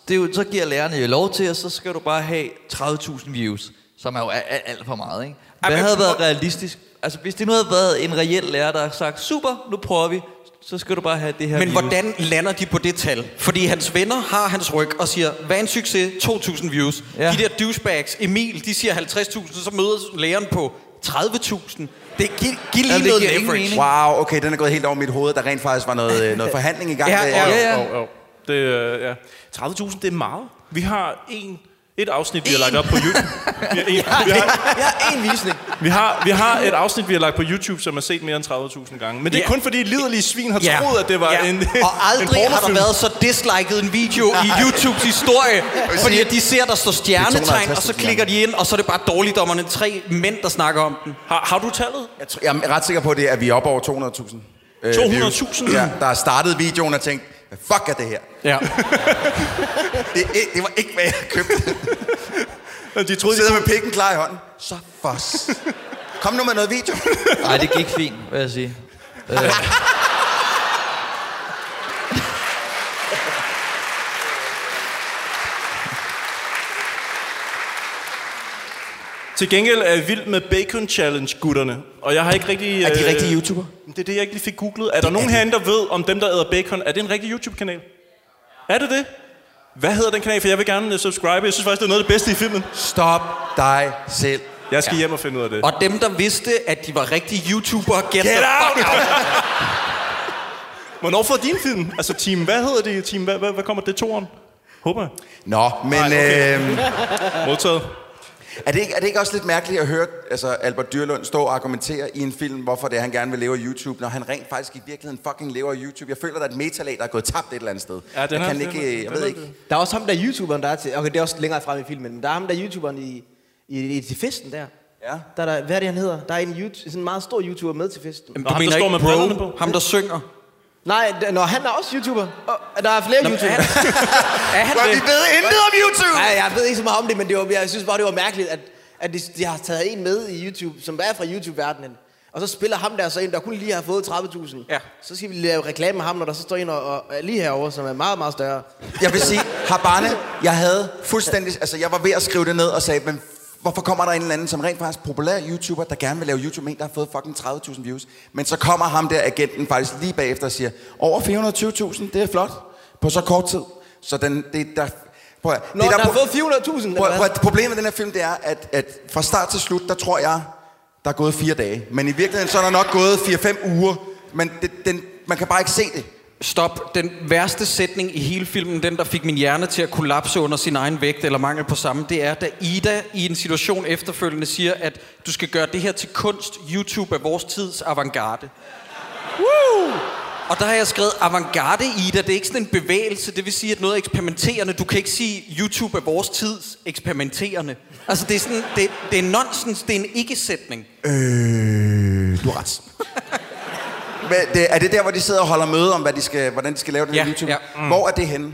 det er jo, så giver lærerne jo lov til, og så skal du bare have 30.000 views, som er jo alt, alt for meget, ikke? Hvad men- havde været realistisk? Altså, hvis det nu havde været en reel lærer, der havde sagt, super, nu prøver vi, så skal du bare have det her Men views. hvordan lander de på det tal? Fordi hans venner har hans ryg og siger, hvad en succes? 2.000 views. Ja. De der douchebags, Emil, de siger 50.000, så møder læreren på 30.000. Det giv, giv lige Jamen, noget leverage. mening. Wow, okay, den er gået helt over mit hoved. Der rent faktisk var noget, øh, noget forhandling i gang. Ja, med- ja, ja. Jo, jo. Det, øh, ja. 30.000, det er meget. Vi har en, et afsnit, vi har lagt op på YouTube. Vi har, en, vi, har, har én visning. vi, har, vi har et afsnit, vi har lagt på YouTube, som er set mere end 30.000 gange. Men det er Ja. kun fordi liderlige svin har Ja. troet, at det var ja. en Og en aldrig har der været så disliket en video i YouTubes historie. Fordi at de ser, der står stjernetegn, og så 250.000 klikker de ind, og så er det bare dårligdommerne. Tre mænd, der snakker om den. Har, har du tallet? Jeg, tror, jeg er ret sikker på, det, at vi er oppe over 200.000. øh, 200.000? views. Ja, der har startet videoen og tænkt, hvad fuck er det her? Ja. Det, det var ikke, hvad jeg købte. De troede, Sidder med pikken klar i hånden. Så fos. Kom nu med noget video. Nej, det gik fint, vil jeg sige. Øh, Til gengæld er jeg vild med Bacon Challenge-gutterne. Og jeg har ikke rigtig... Er de øh, rigtige YouTuber? Det er det, jeg ikke lige fik googlet. Er der nogen herinde, der ved, om dem, der æder bacon, er det en rigtig YouTube-kanal? Er det det? Hvad hedder den kanal? For jeg vil gerne uh, subscribe. Jeg synes faktisk, det er noget af det bedste i filmen. Stop dig selv. Jeg skal ja. hjem og finde ud af det. Og dem, der vidste, at de var rigtige YouTubere, get, Get the out! fuck out. Hvornår får din film? Altså team, hvad hedder det? Team, hvad, hvad, hvad kommer det? Toren? Håber jeg. Nå, men Nej, okay. øh, Modtaget. Er, det ikke, er det ikke også lidt mærkeligt at høre altså Albert Dyrlund stå og argumentere i en film, hvorfor det er, han gerne vil leve af YouTube, når han rent faktisk i virkeligheden fucking lever af YouTube? Jeg føler, der er et metalag, der er gået tabt et eller andet sted. Ja, den jeg er- kan den ikke, er- jeg ved er- ikke. Der er også ham der YouTuberen, der er til... Okay, det er også længere frem i filmen. Men der er ham der YouTuberen i, i, i til festen der. Ja. Der er der, hvad er det, han hedder? Der er en, YouTube, sådan en meget stor YouTuber med til festen. Jamen, Nå, du ham, der mener står ikke med brillerne bro, på. ham der synger. Nej, når han er også YouTuber. Og der er flere Nå, men YouTubere. Er han Men vi ved intet om YouTube! Nej, jeg ved ikke så meget om det, men det var, jeg synes bare, det var mærkeligt, at, at de, de har taget en med i YouTube, som er fra YouTube-verdenen. Og så spiller ham der så en, der kun lige har fået 30.000. Ja. Så skal vi lave reklame med ham, når der så står en og, og, er lige herovre, som er meget, meget større. Jeg vil sige, Habane, jeg havde fuldstændig... Altså, jeg var ved at skrive det ned og sagde, men hvorfor kommer der en eller anden, som rent faktisk populær YouTuber, der gerne vil lave YouTube med en, der har fået fucking 30.000 views. Men så kommer ham der, agenten, faktisk lige bagefter og siger, over 420.000, det er flot, på så kort tid. Så den, det, der... Prøv, at- Nå, det, der har pro- fået 400.000, eller Prøv, prøv, at- problemet med den her film, det er, at, at fra start til slut, der tror jeg, der er gået fire dage. Men i virkeligheden, så er der nok gået 4-5 uger. Men det, den, man kan bare ikke se det. Stop. Den værste sætning i hele filmen, den der fik min hjerne til at kollapse under sin egen vægt, eller mangel på samme, det er, da Ida i en situation efterfølgende siger, at du skal gøre det her til kunst. YouTube er vores tids avantgarde. Woo! Og der har jeg skrevet avantgarde, Ida. Det er ikke sådan en bevægelse. Det vil sige, at noget er eksperimenterende. Du kan ikke sige, YouTube er vores tids eksperimenterende. Altså, det er sådan, det, det er nonsens. Det er en ikke-sætning. Øh, du har ret. Men det, er det der, hvor de sidder og holder møde om, hvad de skal, hvordan de skal lave den Ja, her YouTube? ja. Mm. Hvor er det henne?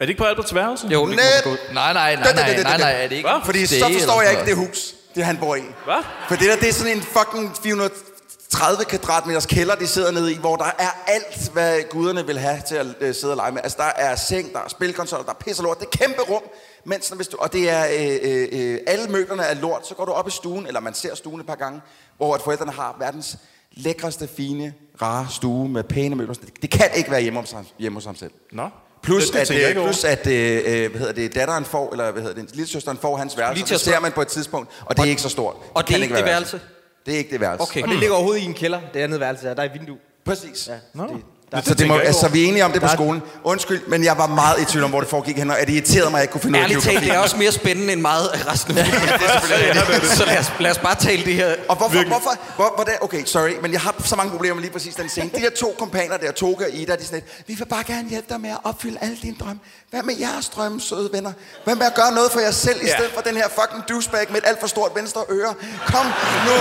Er det ikke på Alberts værelse? Jo, det Net! kunne godt. nej, nej, nej, nej, nej, nej, er det ikke Hvad? Fordi så forstår jeg ikke det hus, det han bor i. Hvad? For det der, det er sådan en fucking 430 kvadratmeters kælder, de sidder nede i, hvor der er alt, hvad guderne vil have til at øh, sidde og lege med. Altså, der er seng, der er spilkonsoller, der er og lort. Det er kæmpe rum. Mens, når- hvis du, og det er, øh, øh, øh, alle møblerne er lort. Så går du op i stuen, eller man ser stuen et par gange, hvor at forældrene har verdens lækreste, fine, rare stue med pæne møbler. Det, det kan ikke være hjemme hos, ham- hjemme hos ham selv. Nå. Plus, Det- det at, jeg øh, ikke plus at øh, øh, hvad hedder det, datteren får, eller hvad hedder det, lille søsteren får hans værelse, Lige det at ser man på et tidspunkt, og det er ikke så stort. Og det kan er ikke det være værelse? Det er ikke det værelse. Okay. Og det ligger overhovedet i en kælder, det andet værelse her. Der er et vindue. Præcis. Ja, Nå. det, Det, Så, det må, altså, vi er enige om det på Der skolen. Undskyld, men jeg var meget i tvivl om, hvor det foregik hen, og det irriterede mig, at jeg ikke kunne finde ud af Ærligt talt, det er også mere spændende end meget af resten af filmen. Så lad os, lad os bare tale det her. Og hvorfor, hvorfor, hvor, hvordan, okay, sorry, men jeg har så mange problemer med lige præcis den scene. De der to kompaner der, Toga og Ida, de sådan lidt, vi vil bare gerne hjælpe dig med at opfylde alle dine drømme. Hvad med jeres drømme, søde venner? Hvad med at gøre noget for jer selv, i stedet for den her fucking douchebag med et alt for stort venstre øre? Kom nu.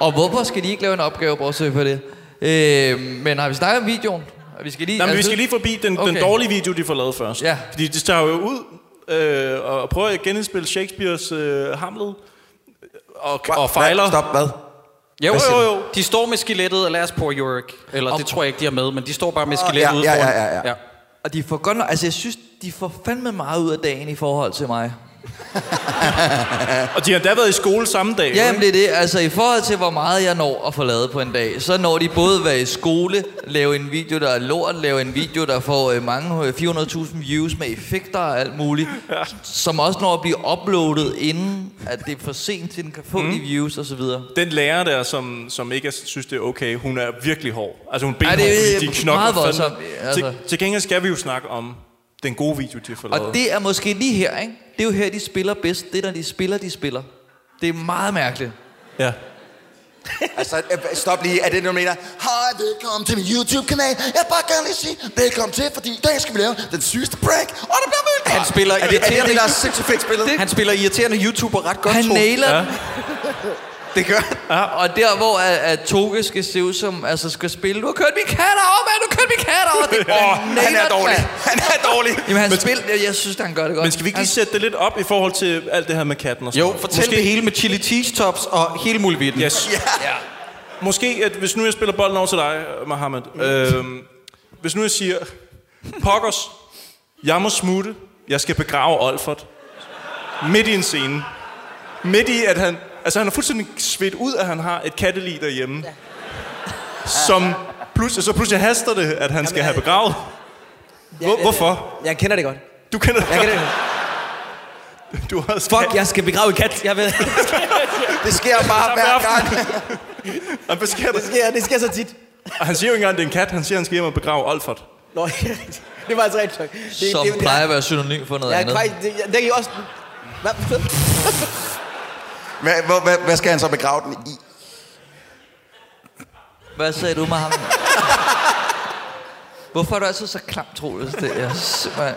Og hvorfor skal de ikke lave en opgave, bortset for det? Øh, men har vi snakket om videoen? Vi skal lige, Nej, men vi altså- skal lige forbi den, okay. den dårlige video, de får lavet først. Ja. Fordi de tager jo ud øh, og prøver at genindspille Shakespeares øh, Hamlet. Og, og fejler. Hvad? Stop, hvad? Jo, jo, du? jo. De står med skelettet af Lars Poor Yorick. Eller det tror jeg ikke, de har med, men de står bare med skelettet ja, ude ja, foran. ja, ja, ja. Og de får godt nok, altså jeg synes, de får fandme meget ud af dagen i forhold til mig. Og de har endda været i skole samme dag. Ja, men det er det. Altså, i forhold til, hvor meget jeg når at få lavet på en dag, så når de både at være i skole, lave en video, der er lort, lave en video, der får øh, mange, øh, 400.000 views med effekter og alt muligt, ja. som også når at blive uploadet, inden at det er for sent til, den kan få mm. de views osv. Den lærer der, som, som ikke er, synes, det er okay, hun er virkelig hård. Altså hun benhård, det er fordi de knokler meget voldsomt, altså. Til, til gengæld skal vi jo snakke om den gode video, de har fået lavet. Og det er måske lige her, ikke? Det er jo her, de spiller bedst. Det er, når de spiller, de spiller. Det er meget mærkeligt. Ja. Altså, øh, stop lige. Er det, du mener? Hej, velkommen til min YouTube-kanal. Jeg bare gerne lige sige velkommen til, fordi i dag skal vi lave den sygeste prank. Og det bliver vildt Han spiller er det, er det, irriterende- det, der er sindssygt fedt spillet? Han spiller irriterende YouTuber ret godt, Han nailer den. Det gør. Ja. Og der, hvor at, at Toge skal se ud som, altså skal spille, du har kørt min kat over, mand, du har kørt min kat over. Det, Åh, han er dårlig. Han er dårlig. Jamen, han spiller, jeg, jeg synes, han gør det godt. Men skal vi ikke lige sætte det lidt op i forhold til alt det her med katten og sådan Jo, noget? fortæl Måske... det hele med chili cheese tops og hele muligheden. Yes. Ja. Ja. Måske, at hvis nu jeg spiller bolden over til dig, Mohammed. Øhm, hvis nu jeg siger, Pokkers, jeg må smutte, jeg skal begrave Olfert. Midt i en scene. Midt i, at han... Altså, han er fuldstændig svedt ud, at han har et kattelig derhjemme. Ja. Som pludselig, så pludselig haster det, at han skal have begravet. Hvor, hvorfor? Jeg kender det godt. Du kender det Jeg kender det godt. Du har Fuck, jeg skal begrave en kat. Jeg ved. Det sker bare hver gang. Han beskærer Det sker, det sker så tit. Og han siger jo ikke engang, at det er en kat. Han siger, at han skal hjem og begrave Olfert. Nå, det var altså rigtig. Det, Som det, plejer at være synonym for noget Jeg, andet. jeg, det, det, det kan jo også... Hvad? Hvad, hvad, hvad, hvad skal han så begrave den i? Hvad sagde du, Mohammed? Hvorfor er du altid så klam, Troels? Det er simpelthen...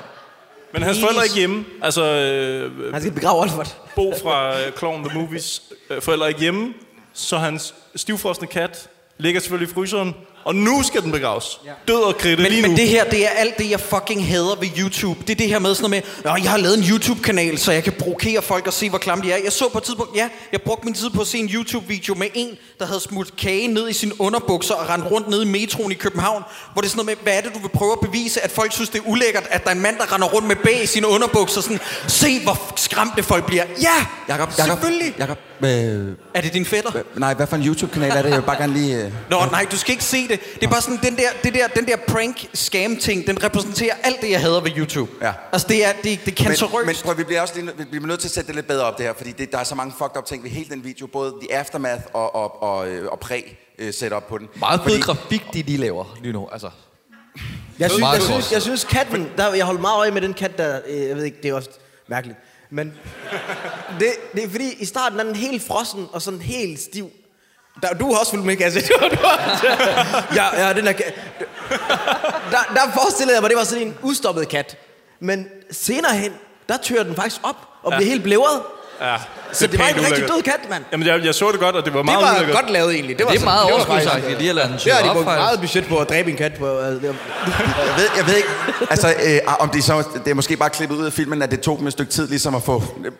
Men hans forældre er ikke hjemme. Altså, øh, Han skal begrave Olfert. Bo fra øh, Clown The Movies øh, forældre er ikke hjemme, så hans stivfrosne kat ligger selvfølgelig i fryseren, og nu skal den begraves. Ja. Død og kridte Men, lige nu. men det her, det er alt det, jeg fucking hader ved YouTube. Det er det her med sådan noget med, Nå, jeg har lavet en YouTube-kanal, så jeg kan provokere folk og se, hvor klamme de er. Jeg så på et tidspunkt, ja, jeg brugte min tid på at se en YouTube-video med en, der havde smurt kage ned i sine underbukser og rendt rundt ned i metroen i København, hvor det er sådan noget med, hvad er det, du vil prøve at bevise, at folk synes, det er ulækkert, at der er en mand, der render rundt med bag i sine underbukser, sådan, se, hvor skræmte folk bliver. Ja, Jakob, Jakob, selvfølgelig. Jakob, øh, Er det din fætter? nej, hvad for en YouTube-kanal er det? Jeg vil bare gerne lige... Øh... Nå, nej, du skal ikke se det. Det er bare sådan, den der, det der, den der prank-scam-ting, den repræsenterer alt det, jeg hader ved YouTube. Ja. Altså, det er, det, det er Men, cancerøst. men prøv, vi bliver også lige, vi bliver nødt til at sætte det lidt bedre op det her, fordi det, der er så mange fucked up ting ved hele den video, både the aftermath og, og, og, øh, og præ øh, setup på den. Meget fed Fordi- grafik, de lige laver lige nu. Altså, Jeg synes, jeg, synes, jeg synes katten, der, jeg holder meget øje med den kat, der, øh, jeg ved ikke, det er også mærkeligt. Men det, det er fordi, i starten er den helt frossen og sådan helt stiv. Der, du har også fulgt med, kan jeg se. Ja, ja, den er, der, der forestillede jeg mig, det var sådan en udstoppet kat. Men senere hen, der tør den faktisk op og Ja. bliver helt blævret. Ja, Så det var en pænt rigtig ulækkert. død kat, mand. Jamen, jeg, jeg så det godt, og det var Det meget var ulækkert. godt lavet egentlig. Det, var det er sådan- meget det lige at lade den Det har de brugt meget budget på at dræbe en kat på. Det var, Jeg ved, jeg ved ikke, altså, øh, om det, så, det er måske bare klippet ud af filmen, at det tog dem et stykke tid ligesom at få øh,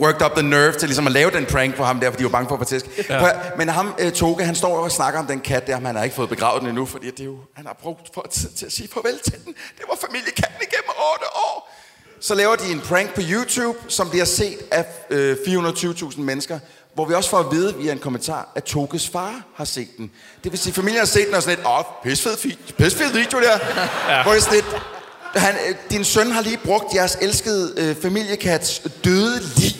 worked up the nerve til ligesom at lave den prank på ham der, fordi de var bange for at få tæsk. Ja. Men ham, øh, Toge, han står og snakker om den kat der, men han har ikke fået begravet den endnu, fordi det er jo, han har brugt for tid til at sige farvel til den. Det var familiekatten igennem 8 år. Så laver de en prank på YouTube, som bliver set af øh, 420.000 mennesker, hvor vi også får at vide via en kommentar, at Toges far har set den. Det vil sige, at familien har set den og sådan lidt, åh, pisfed, fi- pisfed video der. ja. Hvor det er sådan lidt, han, øh, din søn har lige brugt jeres elskede øh, familiekats døde lig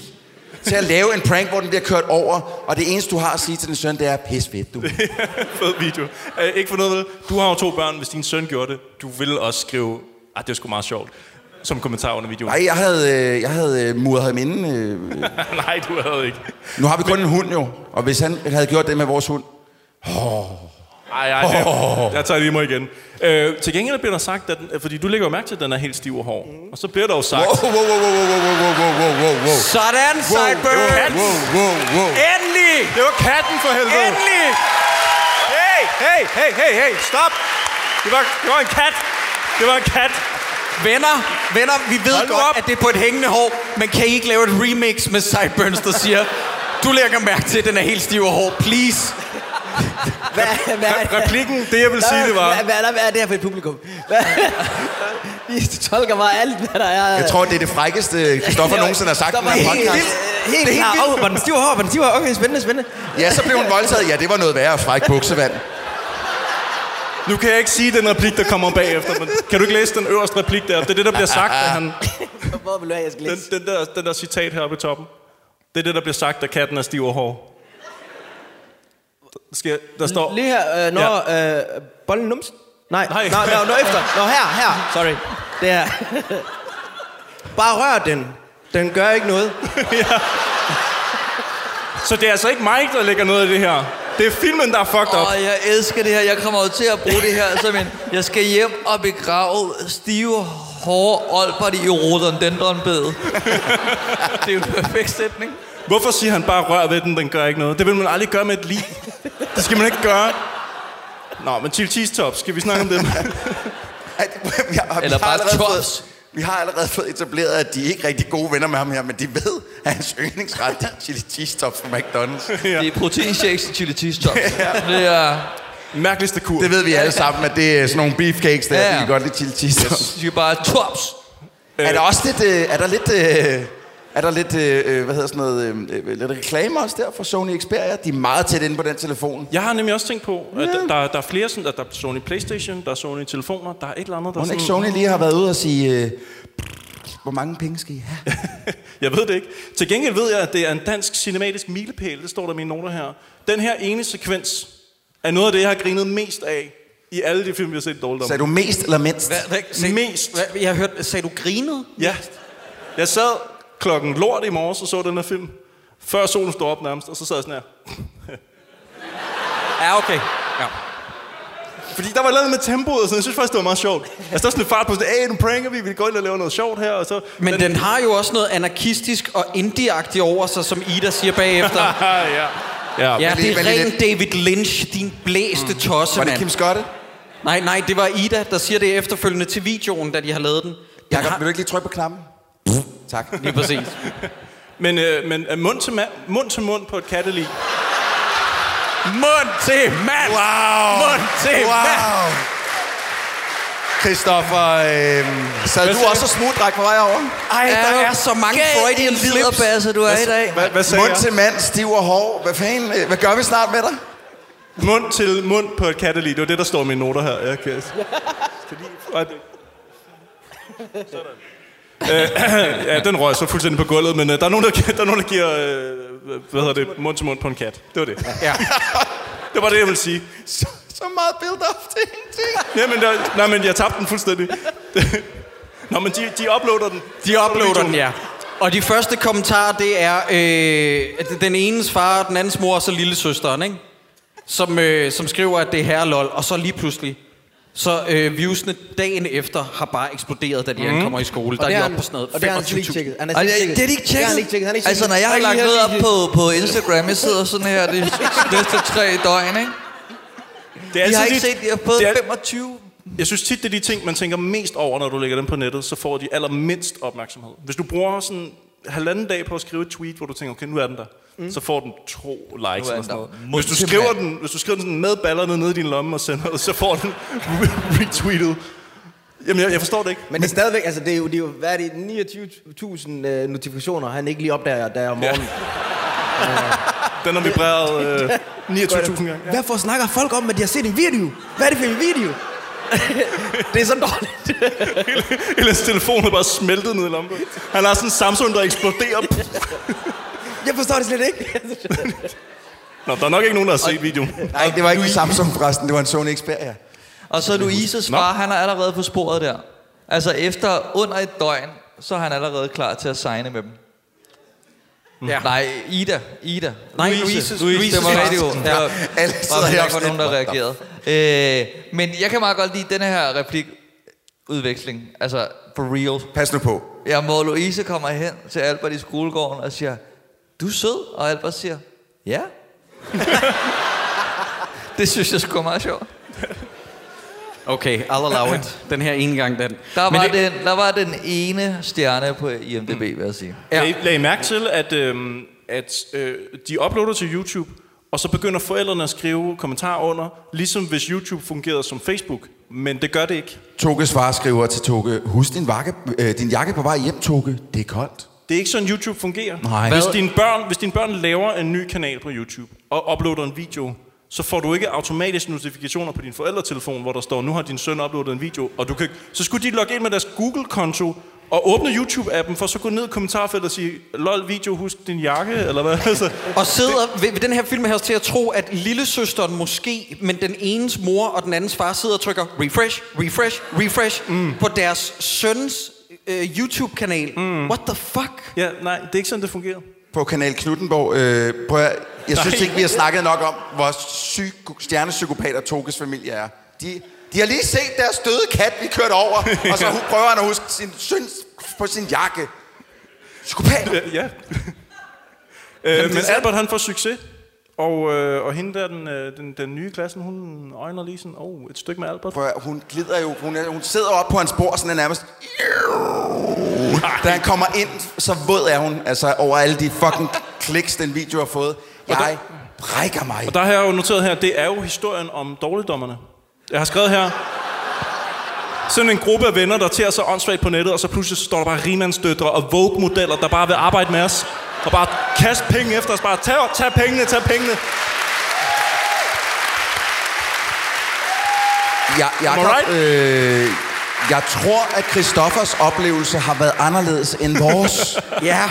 til at lave en prank, hvor den bliver kørt over, og det eneste, du har at sige til din søn, det er, pis fedt, du. Fed video. Uh, ikke for noget. Du har jo to børn. Hvis din søn gjorde det, du ville også skrive, at det er sgu meget sjovt. Som kommentar under videoen. Nej, jeg havde, øh, jeg havde øh, muret ham inde. Øh. Nej, du havde ikke. Nu har vi kun en hund jo, og hvis han havde gjort det med vores hund, Ej, ej, jeg, jeg tager lige mig igen. Øh, til gengæld bliver der sagt, at, den- fordi du lægger jo mærke til, at den er helt stiv og hård. Og så bliver der jo sagt... Wow, wow, wow, wow, wow, wow, wow, wow, wow, wow, wow. Sådan, Sideburns! Wow, wow, wow. Endelig! Det var katten for helvede! Endelig! Hey, hey, hey, hey, hey, stop! Det var, det var en kat! Det var en kat! Venner, venner, vi ved Hold godt, op. at det er på et hængende hår, men kan I ikke lave et remix med Sideburns, der siger, du lægger mærke til, at den er helt stiv og hård, please? hvad, hvad, Replikken, det jeg vil sige, det var... Hvad, hvad, hvad, hvad er det her for et publikum? Hvad, De tolker bare alt, hvad der er. Jeg tror, det er det frækkeste, Christoffer nogensinde har sagt i den her helt, podcast. helt, helt klar. Åh, var den stiv hår? Var den stiv hår? Okay, spændende, spændende. Ja, så blev hun voldtaget. Ja, det var noget værre fræk buksevand. Nu kan jeg ikke sige den replik, der kommer bagefter, men kan du ikke læse den øverste replik der? Det er det, der bliver sagt, at han... Hvor vil du have, jeg skal Den, læse? den, der, den der citat heroppe i toppen. Det er det, der bliver sagt, at katten er stiv og hård. Skal, jeg- der står... Lige her, øh, når ja. øh, bolden nums. Nej, Nej. nej. Nå, nå, efter. Nå, her, her. Sorry. Det her. Bare rør den. Den gør ikke noget. Så det er altså ikke mig, der lægger noget af det her. Det er filmen, der er fucked up. Og jeg elsker det her. Jeg kommer jo til at bruge det her som en... Jeg skal hjem og begrave stive, hårde olpert i rhododendronbed. det er jo en perfekt sætning. Hvorfor siger han bare rør ved den, den gør ikke noget? Det vil man aldrig gøre med et lig. Det skal man ikke gøre. Nå, men chili cheese tops, skal vi snakke om dem? vi har, vi Eller bare tops. Vi har allerede fået etableret, at de er ikke rigtig gode venner med ham her, men de ved, at hans yndlingsret er chili cheese tops fra McDonald's. Det er proteinshakes og chili cheese tops. Det er... Mærkeligste kur. Det ved vi alle sammen, at det er sådan nogle beefcakes der, Ja, ja. ja. de kan godt lide chili cheese tops. De er bare tops. Er der også lidt, øh, er der lidt, øh, er der lidt, øh, hvad hedder sådan noget, øh, øh, lidt reklame også der for Sony Xperia? De er meget tæt inde på den telefon. Jeg har nemlig også tænkt på, at der, der, der er flere sådan, at der er Sony Playstation, der er Sony telefoner, der er et eller andet, der Må sådan... ikke Sony lige har været ude og sige, øh, hvor mange penge skal I have? Jeg ved det ikke. Til gengæld ved jeg, at det er en dansk cinematisk milepæl. Det står der i mine noter her. Den her ene sekvens er noget af det, jeg har grinet mest af i alle de film, vi har set dårligt om. Sagde du mest eller mindst? Hvad, hvad, sag, Mest. Hvad, jeg har hørt, sagde du grinede? Ja. Jeg sad klokken lort i morges og så den her film. Før solen stod op nærmest, og så sad jeg sådan her. Ja, okay. Ja. Fordi der var lavet med tempoet, så jeg synes faktisk, det var meget sjovt. Altså, der er sådan en fart på sådan, hey, nu pranker vi, vi går ind og laver noget sjovt her, og så... Men den har jo også noget anarkistisk og indie over sig, som Ida siger bagefter. ja. Ja, Ja, det er ren David Lynch, din blæste tosse, Var det. Kim Skotte? Nej, nej, det var Ida, der siger det efterfølgende til videoen, da de har lavet den. Den Jakob, har... vil du ikke lige trykke på knappen? Tak. Lige præcis. Men, øh, men øh, mund, til ma- mund til mund på et kattelig. Mund til mand! Wow! Mund til wow! Christoffer, øh, sad du også og smugdræk på vej over? Ej, der er så mange Freudian slips. liderbasse, du er i dag. Hvad, hvad Mund jeg? til mand, stiv og hård. Hvad fanden? øh, Hvad gør vi snart med dig? Mund til mund på et kattelig. Det var det, der står i mine noter her. Jeg kan... Fordi... Sådan. Øh, ja, den røg så fuldstændig på gulvet, men øh, der, er nogen, der, der er nogen, der giver øh, hvad hedder det, mund til mund på en kat. Det var det. Ja. Det var det, jeg ville sige. Så, så meget build-up til ingenting. Jamen, der, nej, men jeg tabte den fuldstændig. Nå, men de, de uploader den. De uploader den, ja. Og de første kommentarer, det er øh, den enes far, den andens mor og så lille søsteren, ikke? Som, øh, som skriver, at det er herrelol, og så lige pludselig, så øh, viewsene dagen efter har bare eksploderet, da de mm. ankommer i skole. Der er de har oppe på sådan noget Og det har han ikke 25.000. tjekket. Han det, ikke det er de ikke har han tjekket. ikke tjekket. Han ikke Altså, når jeg har tjekket. lagt noget op her, på, på Instagram, jeg sidder sådan her de næste tre døgn, ikke? Det er De har ikke set, de har fået det er- 25 Jeg synes tit, det er de ting, man tænker mest over, når du lægger dem på nettet, så får de allermindst opmærksomhed. Hvis du bruger sådan halvanden dag på at skrive et tweet, hvor du tænker, okay, nu er den der, mm. så får den to likes er eller sådan noget. Hvis du, skriver den, hvis du skriver den sådan med ballerne nede i din lomme og sender det, så får den retweetet. Jamen, jeg, jeg forstår det ikke. Men det er stadigvæk, altså det er jo, det er jo hvad er det, 29.000 øh, notifikationer, han ikke lige opdager, der om morgenen. Den har vibreret øh, 29.000 gange. Ja. Hvorfor snakker folk om, at de har set en video? Hvad er det for en video? det er så dårligt. Hele hans telefon er bare smeltet ned i lommen. Han har sådan en Samsung, der eksploderer. Jeg forstår det slet ikke. Nå, der er nok ikke nogen, der har set videoen. Nej, det var ikke en Samsung forresten, det var en Sony Xperia. Og så Louises far, han er allerede på sporet der. Altså efter under et døgn, så er han allerede klar til at signe med dem. Ja. Nej, Ida. Ida. Nej, Louise. Louise, Louises det var god. Ja. Alle sidder der her og var nogen, der reagerede. Øh, men jeg kan meget godt lide denne her replik udveksling. Altså, for real. Pas nu på. Ja, hvor Louise kommer hen til Albert i skolegården og siger, du er sød. Og Albert siger, ja. det synes jeg er meget sjovt. Okay, I'll allow it. Den her ene gang, den. Der var, det- den, der var den ene stjerne på IMDb, vil jeg sige. Ja. Lag, lag I mærke til, at, øhm, at øh, de uploader til YouTube, og så begynder forældrene at skrive kommentarer under, ligesom hvis YouTube fungerede som Facebook, Men det gør det ikke. Toges far skriver til Toge, husk din, vakke, øh, din jakke på vej hjem, Toge. Det er koldt. Det er ikke sådan, YouTube fungerer. Nej. Hvis dine, børn, hvis dine børn laver en ny kanal på YouTube og uploader en video, så får du ikke automatisk notifikationer på din forældretelefon, hvor der står, nu har din søn uploadet en video, og du kan, så skulle de logge ind med deres Google-konto og åbne YouTube-appen, for så gå ned i kommentarfeltet og sige, lol, video, husk din jakke, eller hvad? Altså, Og sidder ved, ved den her film her til at tro, at lillesøsteren måske, men den enes mor og den andens far sidder og trykker refresh, refresh, refresh mm. på deres søns øh, YouTube-kanal. Mm. What the fuck? Ja, nej, det er ikke sådan, det fungerer. På Kanal Knuttenborg. Øh, prøv at, jeg synes Nej. ikke, vi har snakket nok om, hvor psyko, stjernepsykopater Toges familie er. De, de har lige set deres døde kat, vi kørte over, og så prøver han at huske sin søn på sin jakke. Psykopat! Ja. ja. øh, men Albert, han får succes. Og, øh, og hende der, den, øh, den, den nye klassen, hun øjner lige sådan, oh, et stykke med Albert. Prøv hun glider jo, hun, er, hun sidder op på hans bord, sådan er nærmest... Da han kommer ind, så våd er hun, altså over alle de fucking kliks, den video har fået. Jeg brækker mig. Og der har jeg jo noteret her, det er jo historien om dårligdommerne. Jeg har skrevet her, sådan en gruppe af venner, der tager sig åndssvagt på nettet, og så pludselig står der bare rimandsdøtre og Vogue-modeller, der bare vil arbejde med os. Og bare kaste penge efter os. Bare tag, tag pengene, tag pengene. Jeg, Am I Jacob, right? øh, jeg tror, at Christoffers oplevelse har været anderledes end vores. Ja,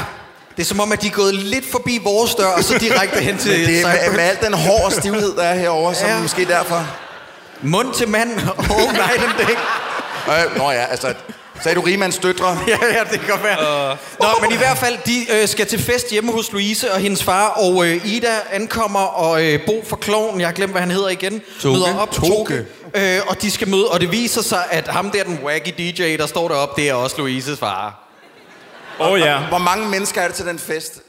det er som om, at de er gået lidt forbi vores dør, og så direkte hen til Men det er med, med al den hårde stivhed, der er herovre, Ja. ja. måske derfor. Mund til mand, all night and day. Øh, nå ja, altså... Sagde du Rimands døtre? ja, ja, det kan godt være. Uh. Nå, men i hvert fald, de øh, skal til fest hjemme hos Louise og hendes far, og øh, Ida ankommer, og øh, Bo for Kloven, jeg har glemt, hvad han hedder igen, Toge. møder op. Toge. Øh, og de skal møde, og det viser sig, at ham der, den wacky DJ, der står deroppe, det er også Louises far. Åh oh, ja. Hvor mange mennesker er det til den fest?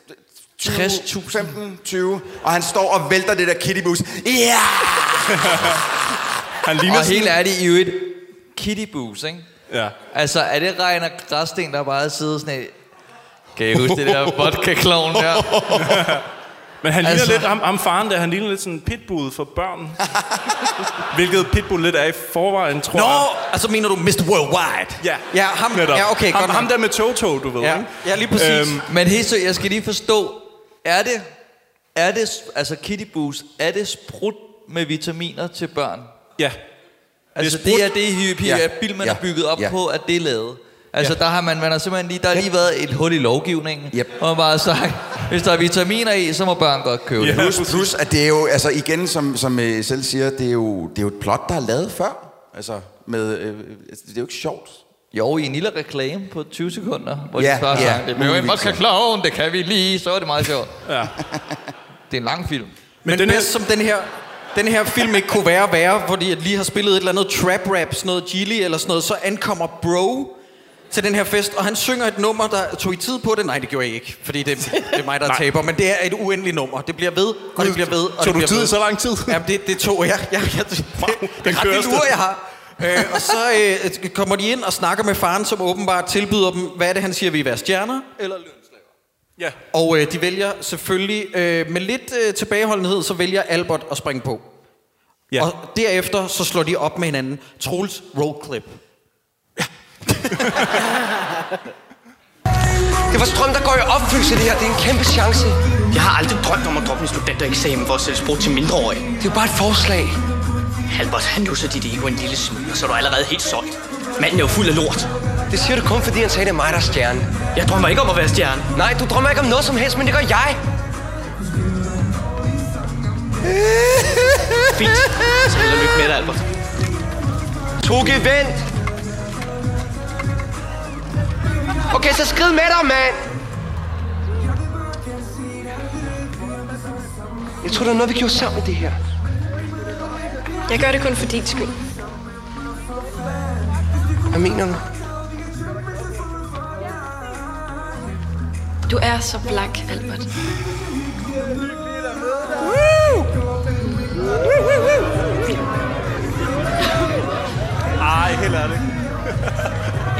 60.000. 15, 20. Og han står og vælter det der kittybus. Ja! Han ligner Og sådan... helt ærligt, i øvrigt, Kitty Boos, ikke? Ja. Altså, er det Reiner Græsten, der bare sidder sådan et... Kan I huske det der vodka clown der? Men han ligner Altså- lidt, ham, ham faren der, han ligner lidt sådan en pitbull for børn. Hvilket pitbull lidt er i forvejen, tror Nå, jeg. altså mener du Mr. Worldwide? Ja, Ja, ham, netop. ja okay, ham, godt ham der med Toto, du ved, Ja, ikke? ja lige præcis. Øhm, Men seriøst, jeg skal lige forstå, er det, er det, altså Kitty Boos, er det sprut med vitaminer til børn? ja. Altså sprut. det er det, hyppie, Ja. ja. filmen Ja. er bygget op Ja. på, at det er lavet. Altså der har man, man har simpelthen lige, der har lige været et hul i lovgivningen, Yep. hvor man bare har sagt, hvis der er vitaminer i, så må børn godt købe det. Ja. Plus, plus, at det er jo, altså igen, som, som I selv siger, det er, jo, det er jo et plot, der er lavet før. Altså, med, øh, altså, det er jo ikke sjovt. Jo, i en lille reklame på 20 sekunder, hvor Ja, de bare ja, sang, det blev en vodka ja. clown, det kan vi lige, så er det meget sjovt. Ja. Det er en lang film. Men, den Men her- bedst som den her, den her film ikke kunne være værre, fordi at lige har spillet et eller andet trap rap, sådan noget Gilly eller sådan noget, så ankommer Bro til den her fest, og han synger et nummer, der tog I tid på det? Nej, det gjorde jeg ikke, fordi det, det er mig, der taber, men det er et uendeligt nummer. Det bliver ved, og det bliver ved, og Tog det du tid ved. så lang tid? Jamen, det, det tog jeg. jeg, jeg det, det, det er ret stadig. jeg har. Øh, og så øh, kommer de ind og snakker med faren, som åbenbart tilbyder dem, hvad er det, han siger, vil I være stjerner eller lønslaver? Ja. Og øh, de vælger selvfølgelig, øh, med lidt øh, tilbageholdenhed, så vælger Albert at springe på. Ja. Og derefter så slår de op med hinanden. Troels roll clip. Det var strøm, der går i opfyldelse, det her. Det er en kæmpe chance. Jeg har aldrig drømt om at droppe min studentereksamen for at sælge sprut til mindreårige. Det er jo bare et forslag. Albert, han nusser dit ego en lille smule, så er du allerede helt solgt. Manden er jo fuld af lort. Det siger du kun, fordi han sagde, det er mig, der er stjerne. Jeg drømmer ikke om at være stjerne. Nej, du drømmer ikke om noget som helst, men det gør jeg. Fint. Så held og lykke med det, Albert. Toge, vent. Okay, så skrid med dig, mand. Jeg tror, der er noget, vi gjorde sammen i det her. Jeg gør det kun for din skyld. Hvad mener du? Du er så blak, Albert. Ej, helt ærligt.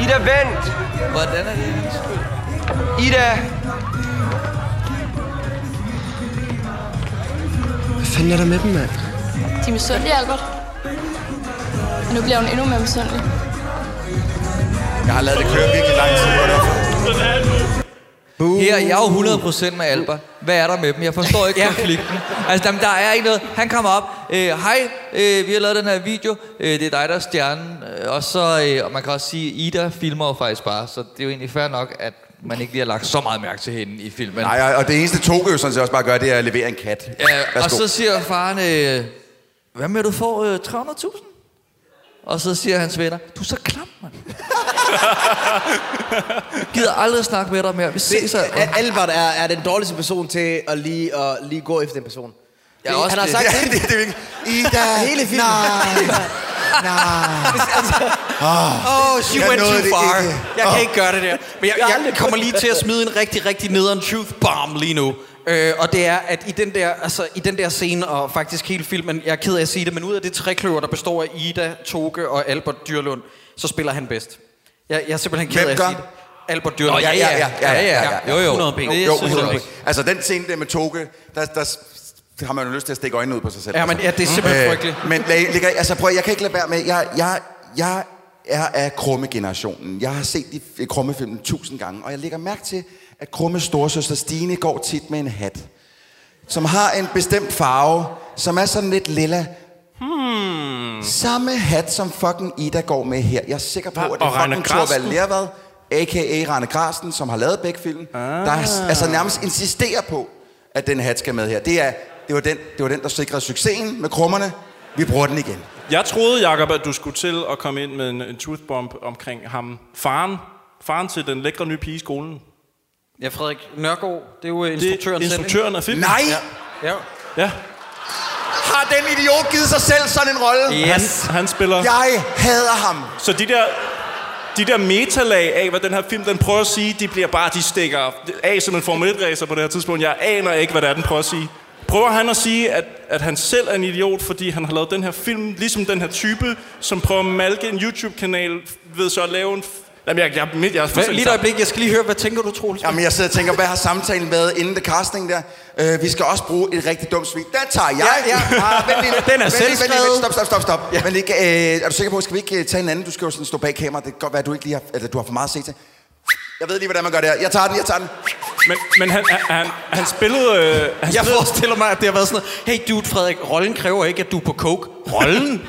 Ida, vent. Hvordan er det? Ida. Hvad fanden er der med dem, mand? De er misundelige, Albert. Og nu bliver hun endnu mere misundelig. Jeg har lavet det køre virkelig lang tid, og derfor... Her, jeg er jo 100% med Alba. Hvad er der med dem? Jeg forstår ikke konflikten. Altså, der, der er ikke noget. Han kommer op. Øh, Hej, øh, vi har lavet den her video. Øh, det er dig, der er stjernen. Øh, og så, øh, og man kan også sige, Ida filmer jo faktisk bare. Så det er jo egentlig fair nok, at man ikke lige har lagt så meget mærke til hende i filmen. Nej, og det eneste Toge jo sådan set også bare gør, det er at levere en kat. Ja, og så siger faren, øh, hvad med, at du får øh, 300.000? Og så siger hans venner, du er så klam, mand. Gider aldrig snakke med dig mere. Vi ses altså. Det, Albert er, er den dårligste person til at lige, at lige gå efter den person. Ja, Det- også han har det. sagt Ja, det, det virkelig... Ida, hele filmen. nej. Oh, she Jeg went too det far. ikke. Jeg kan Åh. ikke gøre det der. Men jeg, jeg kommer lige til at smide en rigtig, rigtig nederen truth bomb lige nu. Øh, og det er, at i den, der, altså, i den der scene, og faktisk hele filmen, jeg er ked af at sige det, men ud af det trækløver, der består af Ida, Toge og Albert Dyrlund, så spiller han bedst. Jeg, jeg er simpelthen ked Hvem af at sige det. Albert Dyrlund. ja, ja, ja, ja, ja, ja. Jo, jo. 100 penge. Jo, jeg 100 også. Altså, den scene der med Toge, der, der, har man jo lyst til at stikke øjnene ud på sig selv. Ja, men ja, det er simpelthen Øh, frygteligt. Men lad, ligger, altså, prøv, jeg kan ikke lade være med, jeg, jeg, jeg er af Krumme-generationen. Jeg har set de Krumme-filmen tusind gange, og jeg lægger mærke til, at Krummes storesøster Stine går tit med en hat, som har en bestemt farve, som er sådan lidt lilla. Hmm. Samme hat, som fucking Ida går med her. Jeg er sikker på, at det er fucking Thor Grasten. Vallervad, a.k.a. Rane Grasten, som har lavet begge film, ah. der er- altså nærmest insisterer på, at den hat skal med her. Det, er, det, var den, det var den, der sikrede succesen med krummerne. Vi bruger den igen. Jeg troede, Jacob, at du skulle til at komme ind med en, en truth bomb omkring ham. Faren, faren til den lækre nye pige i skolen. Ja, Frederik Nørgaard, det er jo Det instruktøren er selv. instruktøren af filmen. Nej! Ja. ja. Ja. Har den idiot givet sig selv sådan en rolle? Yes. Han, han spiller... Jeg hader ham. Så de der, de der metalag af, hvad den her film den prøver at sige, de bliver bare, de stikker af som en Formel 1-racer på det her tidspunkt. Jeg aner ikke, hvad det er, den prøver at sige. Prøver han at sige, at, at han selv er en idiot, fordi han har lavet den her film, ligesom den her type, som prøver at malke en YouTube-kanal ved så at lave en... Jamen, jeg, jeg, jeg, jeg Hvad, fuldstændig lige et øjeblik, jeg skal lige høre, hvad tænker du, Troels? Jamen, jeg sidder og tænker, hvad har samtalen været inden det casting der? Øh, vi skal også bruge et rigtig dumt svin. Den tager jeg. Ja, ja. Ah, vent lige, Den er selvskrevet. Stop, stop, stop, stop. Ja. Men ikke, øh, er du sikker på, skal vi ikke øh, tage en anden? Du skal jo sådan stå bag kameraet. Det kan godt være, at du ikke lige har, eller, du har for meget at se til. Jeg ved lige, hvordan man gør det her. Jeg tager den, jeg tager den. Men, men han, han, han, han spillede... Øh, han Jeg spillede forestiller mig, at det har været sådan noget, hey dude Frederik, rollen kræver ikke, at du er på coke. Rollen?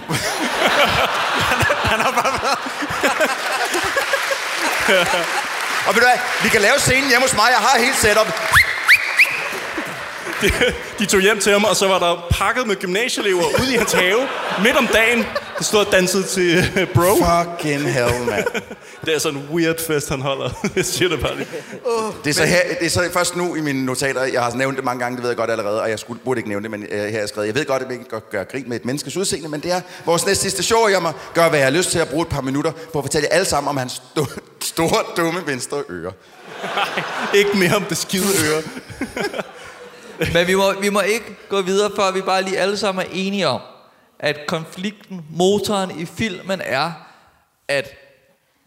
Og ved du hvad, vi kan lave scenen hjemme hos mig. Jeg har helt setup de, de tog hjem til ham, og så var der pakket med gymnasieelever ude i hans have, midt om dagen. Der stod og dansede til øh, Bro. Fucking hell, mand. Det er sådan en weird fest, han holder. Jeg siger det bare lige. Det er, så her, det er så først nu i mine notater, jeg har nævnt det mange gange, det ved jeg godt allerede, og jeg skulle, burde ikke nævne det, men øh, her har jeg skrevet, jeg ved godt, at vi ikke godt gør grin med et menneskes udseende, men det er vores næste sidste show, jeg må gøre, hvad jeg har lyst til at bruge et par minutter på at fortælle jer alle sammen om hans sto- store, dumme venstre øre. Ikke mere om det skide øre. Men vi må, vi må ikke gå videre, før vi bare lige alle sammen er enige om, at konflikten, motoren i filmen er, at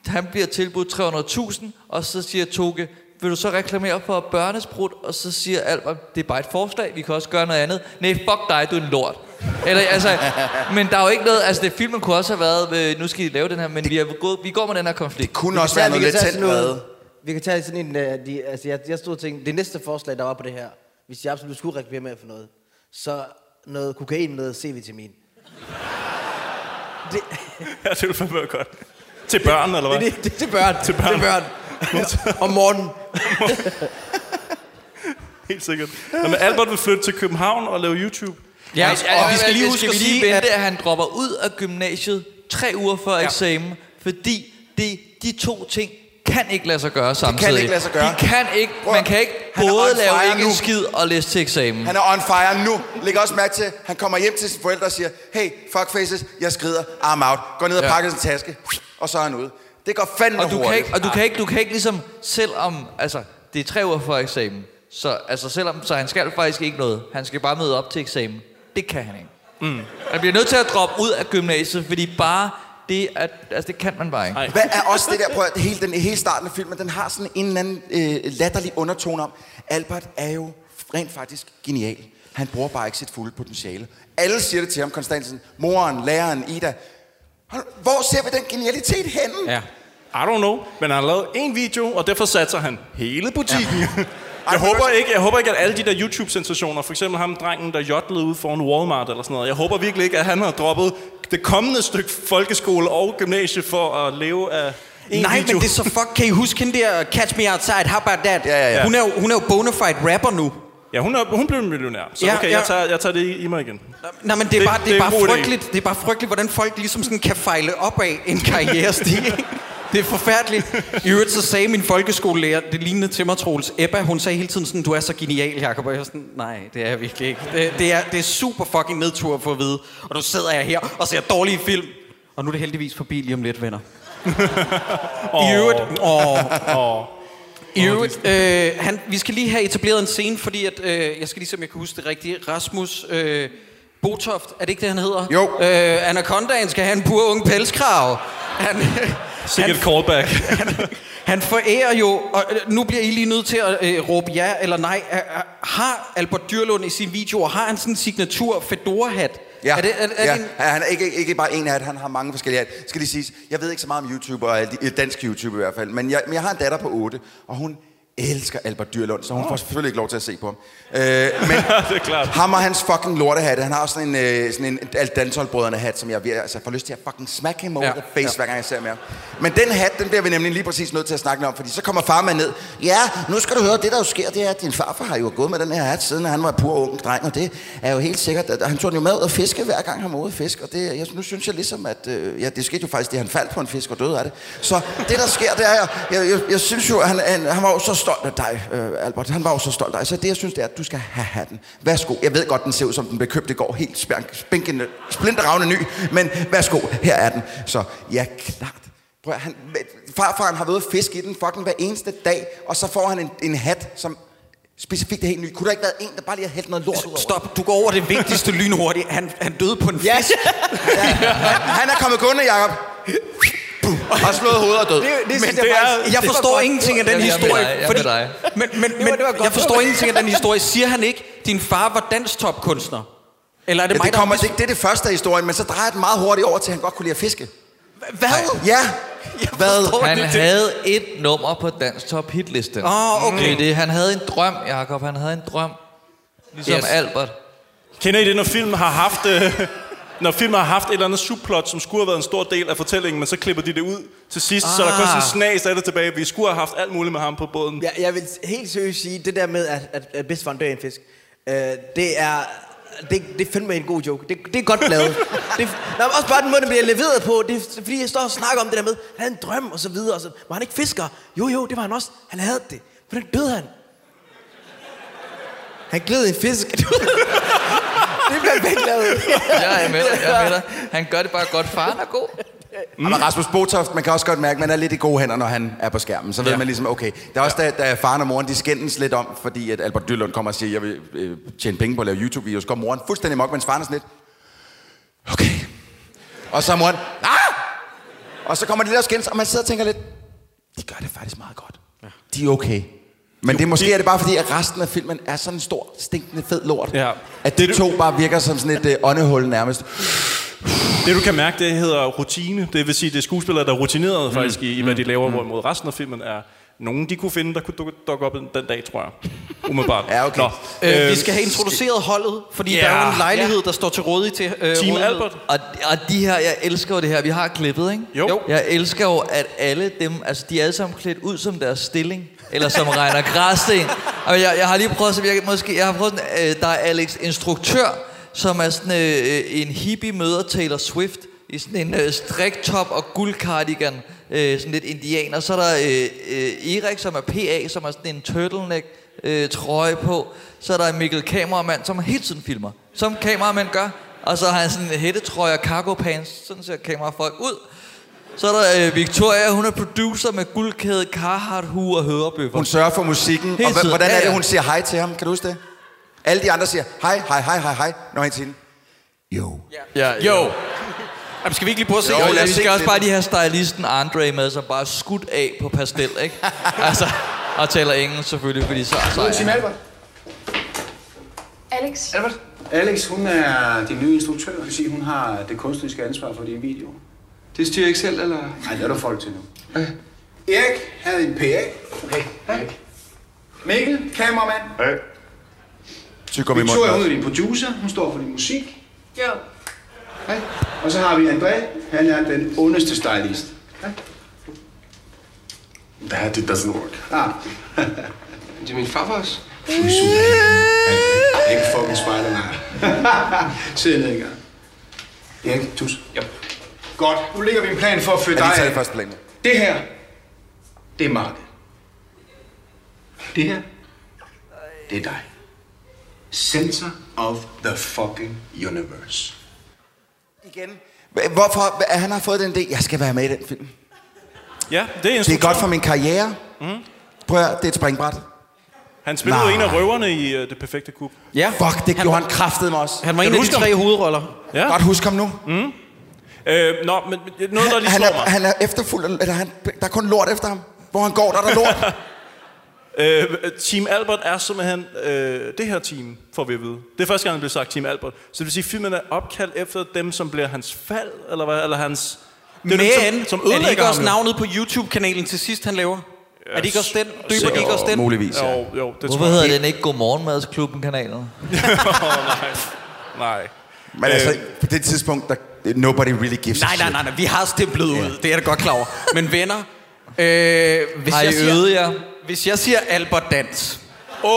han bliver tilbudt 300.000, og så siger Toge, vil du så reklamere for børnesprut? Og så siger Albert, det er bare et forslag, vi kan også gøre noget andet. Nej, fuck dig, du er en lort. Eller, altså, men der er jo ikke noget, altså det filmen kunne også have været, øh, nu skal I lave den her, men vi, er gået, vi går med den her konflikt. Kunne Vi også være noget lidt tændt noget-. Vi kan tage sådan en... Uh, de, altså, jeg, jeg stod og tænkte, det næste forslag, der var på det her, hvis jeg absolut skulle reklamere for noget, så noget kokain, noget C-vitamin. Det, Ja, det ville fandme godt. Til børn, eller hvad? det, det, det, er til børn. Til børn. Til børn. Om morgenen. Helt sikkert. Nå, men Albert vil flytte til København og lave YouTube. Ja, Altså, og vi skal lige huske skal at vi lige sige, vente, at... at han dropper ud af gymnasiet tre uger før ja. eksamen, fordi det, de to ting kan ikke lade sig gøre samtidig. ikke lade sig gøre. De kan ikke, Prøv, man kan ikke både lave ikke nu. skid og læse til eksamen. Han er on fire nu. Læg også mærke til, han kommer hjem til sine forældre og siger, hey, fuckfaces, jeg skrider, I'm out. Går ned og Ja. pakker sin taske, og så er han ude. Det går fandme Og du, kan hurtigt. ikke, og du kan ikke, du kan ikke ligesom, selvom, altså, det er tre uger før eksamen, så, altså, selvom, så han skal faktisk ikke noget. Han skal bare møde op til eksamen. Det kan han ikke. Mm. Han bliver nødt til at droppe ud af gymnasiet, fordi bare det, at, altså, det kan man bare ikke. Ej. Hvad er også det der, prøv at, hele, den, hele starten af filmen, den har sådan en eller anden øh, latterlig undertone om, Albert er jo rent faktisk genial. Han bruger bare ikke sit fulde potentiale. Alle siger det til ham konstant, sådan, moren, læreren, Ida, Hvor ser vi den genialitet henne? Ja. I don't know, men han har lavet en video, og derfor satser han hele butikken. Ja. Jeg håber, ikke, jeg håber ikke, at alle de der YouTube-sensationer, for eksempel ham drengen, der jodlede ud foran Walmart eller sådan noget, jeg håber virkelig ikke, at han har droppet det kommende stykke folkeskole og gymnasie for at leve af en Nej, video. men det er så fuck. Kan I huske hende der Catch Me Outside? How about that? Ja, ja, ja. Hun er jo, hun er jo bonafide rapper nu. Ja, hun, er, hun blev en millionær, så Ja, okay, ja. jeg tager, jeg tager det i, i mig igen. Nej, men det er, Det- bare, det det er bare idé. frygteligt, det er bare frygteligt, hvordan folk ligesom sådan kan fejle op af en karrierestige. det er forfærdeligt. I øvrigt så sagde min folkeskolelærer, det lignende til mig, Troels Ebba, hun sagde hele tiden sådan, du er så genial, Jacob. Og jeg var sådan, nej, det er jeg virkelig ikke. Det, det, er, det er super fucking nedtur at få at vide. Og nu sidder jeg her og ser dårlige film. Og nu er det heldigvis forbi lige om lidt, venner. I øvrigt... Åh, Åh. I øvrigt, øh, han, vi skal lige have etableret en scene, fordi at, øh, jeg skal lige se, om jeg kan huske det rigtigt. Rasmus øh, Botoft, er det ikke det, han hedder? Jo. Øh, Anacondaen skal have en pur ung pelskrav. Han, Sikkert callback. han forærer jo, og øh, nu bliver I lige nødt til at øh, råbe ja eller nej. Har Albert Dyrlund i sin video, har han sådan en signatur fedora-hat? Ja, Er det, er, er ja. det en, han er ikke, ikke bare en hat, han har mange forskellige hat. Skal lige siges, jeg ved ikke så meget om YouTube, og alt- dansk YouTube i hvert fald, men jeg, men jeg har en datter på 8, og hun elsker Albert Dyrlund, så hun får selvfølgelig ikke lov til at se på ham. Øh, men det er klart. ham og hans fucking lortehatte, han har også sådan en, øh, sådan en alt dansholdbrødrene hat, som jeg vir- altså, får lyst til at fucking smack him over Ja, the face, ja. hver gang jeg ser med ham. Men den hat, den bliver vi nemlig lige præcis nødt til at snakke om, fordi så kommer far med ned. Ja, nu skal du høre, det der jo sker, det er, at din farfar har jo gået med den her hat, siden han var pur ung dreng, og det er jo helt sikkert, at han tog den jo med ud at fiske, hver gang han var ude at fiske, og det, jeg, nu synes jeg ligesom, at øh, ja, det skete jo faktisk, det han faldt på en fisk og døde af det. Så det, der sker, det er, jeg, jeg, jeg, jeg synes jo, at han, han, han var jo så stolt af dig, øh, Albert, han var jo så stolt af dig, så det, jeg synes, det er, at du skal have hatten. Værsgo, jeg ved godt, den ser ud som den blev købt i går, helt spænk, spinkende, splinterravne ny, men værsgo, her er den. Så ja, klart. Prøv, han, farfaren har været fiske i den fucking hver eneste dag, og så får han en, en hat, som specifikt er helt ny. Kunne der ikke været en, der bare lige har hældt noget lort ud over? stop, du går over det vigtigste lynhurtigt. Han, han døde på en Ja. fisk. Han er kommet gående, Jacob. Og slået hovedet og død. Det, det, Men det jeg er, faktisk, jeg det forstår godt. ingenting af den Jeg historie. jeg fordi, dig. Men, men, men det var godt. jeg forstår ingenting af den historie. Siger han ikke, din far var danstopkunstner? Eller er det Ja, mig, det, kommer, det, det er det første af historien, men så drejer den meget hurtigt over til, at han godt kunne lide at fiske. Hvad? Ja. Hvad? Han havde et nummer på Dansk Top Hitliste. Åh, okay. Det er det. Han havde en drøm, Jakob. Han havde en drøm. Ligesom Yes. Albert. Kender I det, når filmen har haft... Øh, når filmen har haft et eller andet subplot, som skulle have været en stor del af fortællingen, men så klipper de det ud til sidst, ah. så er der kun sådan en snas af det tilbage. Vi skulle have haft alt muligt med ham på båden. Jeg, jeg vil helt seriøst sige, det der med, at, at, at bedstefaren dør i en fisk, øh, det er... Det, det er fandme en god joke. Det, det er godt lavet. det, men også bare den måde, den bliver leveret på. Det er fordi, jeg står og snakker om det der med, han havde en drøm og så videre. Og så, var han ikke fisker? Jo, jo, det var han også. Han havde det. Hvordan døde han? Han gled en fisk. det bliver begge lavet. Jeg er med dig, jeg er med dig. Han gør det bare godt. Faren er god. Mm. Men Rasmus Botoft, man kan også godt mærke, at man er lidt i gode hænder, når han er på skærmen. Så ved Ja. man ligesom, okay. Der er også, da, da faren og moren, de skændes lidt om, fordi at Albert Dyrlund kommer og siger, jeg vil øh, tjene penge på at lave YouTube-videoer. Så går moren fuldstændig mok, mens faren er sådan lidt, okay. Og så er moren, ah! Og så kommer de der og skændes, og man sidder og tænker lidt, de gør det faktisk meget godt. Ja. De er okay. Men det er måske er det bare fordi, at resten af filmen er sådan en stor, stinkende fed lort. Ja. At de to bare virker som sådan et øh, åndehul nærmest. Det du kan mærke, det hedder rutine. Det vil sige, det er skuespillere, der er rutineret faktisk i, i hvad de laver, hvorimod resten af filmen er nogen, de kunne finde, der kunne dukke, dukke op den dag, tror jeg. Umiddelbart. Ja, okay. Nå, Øh, vi skal have introduceret holdet, fordi Ja. der er en lejlighed, der står til rådighed til øh, Team rådighed. Albert. Og, og de her, jeg elsker jo det her. Vi har klippet, ikke? Jo. Jo. Jeg elsker jo, at alle dem, altså de er alle sammen klædt ud som deres stilling. Eller som Reiner Græsting. Og jeg, jeg har lige prøvet, så jeg, måske, jeg har prøvet, sådan, øh, der er Alex Instruktør, som er sådan øh, en hippie møder Taylor Swift i sådan en øh, striktop og guldcardigan, øh, sådan lidt indianer. Så er der øh, øh, Erik, som er PA, som har sådan en turtleneck øh, trøje på. Så er der Mikkel Kameramand, som hele tiden filmer, som kameramænd gør. Og så har han sådan en hættetrøje og cargo pants. Sådan ser kamerafolk ud. Så er der øh, Victoria, hun er producer med guldkæde, Carhartt, hue og hørebøffer. Hun sørger for musikken. Hele og tiden. hvordan Ja, er det, ja. hun siger hej til ham? Kan du huske det? Alle de andre siger hej, hej, hej, hej, hej, når han siger Jo. Ja, Jo. Jamen, skal vi ikke lige prøve at se? Jo, Jo, lad ja, os vi skal også bare lige have stylisten Andre med, som bare er skudt af på pastel, ikke? altså, og taler engelsk selvfølgelig, fordi så, så er Albert. Alex, Albert. Alex, hun er din nye instruktør. Det vil sige, hun har det kunstneriske ansvar for dine videoer. Det styrer ikke selv, eller? Nej, det er der folk til nu. Erik havde en PA. Hey, Erik. Mikkel, kameramand. Hey. Tykker Victoria, hun er din producer. Hun står for din musik. Jo. Hej. Og så har vi André. Han er den ondeste stylist. That it doesn't work. Ah. Det er min farfars. Er ikke fucking spejler, nej. Sid ned engang. Erik, tus. Ja. Godt. Nu ligger vi en plan for at føre Jeg har dig af. første plan. Det her, det er markedet. Det her, det er dig. Center of the fucking universe. Igen. Hvorfor? Hva- Han har fået den idé. Jeg skal være med i den film. Ja, det er Det er godt for min karriere. Mm. Prøv at det er et springbræt. Han spillede Nej. en af røverne i uh, Det Perfekte Kup. Ja. Fuck, det gjorde han kraftet med os. Han var Kan en af de tre ham? hovedroller. Ja. Godt husk ham nu. Mm. Øh, nå, men noget, der lige Han slår er, mig. han er efterfuldt, eller han, der er kun lort efter ham. Hvor han går, der er der lort. Øh, team Albert er simpelthen øh, det her team, får vi at vide. Det er første gang, der bliver sagt Team Albert. Så det vil sige, at filmen er opkaldt efter dem, som bliver hans fald, eller hvad? Eller hans... Det er Men, dem, som, som er det ødelægger ikke også ham jo. navnet på YouTube-kanalen til sidst, han laver? Er det ikke også den? Døber de ikke også den? Muligvis, ja. Jo, jo, det Hvorfor tror jeg. hedder den ikke Godmorgenmadsklubben kanalen? Åh, nej. Nej. Men altså, på det tidspunkt, der Nobody really gives nej, a nej, nej, nej, vi har stemplet ud. Yeah. Det er jeg godt klar over. Men venner, øh, hvis, har jeg siger, jer? hvis jeg siger Albert Dans, Åh!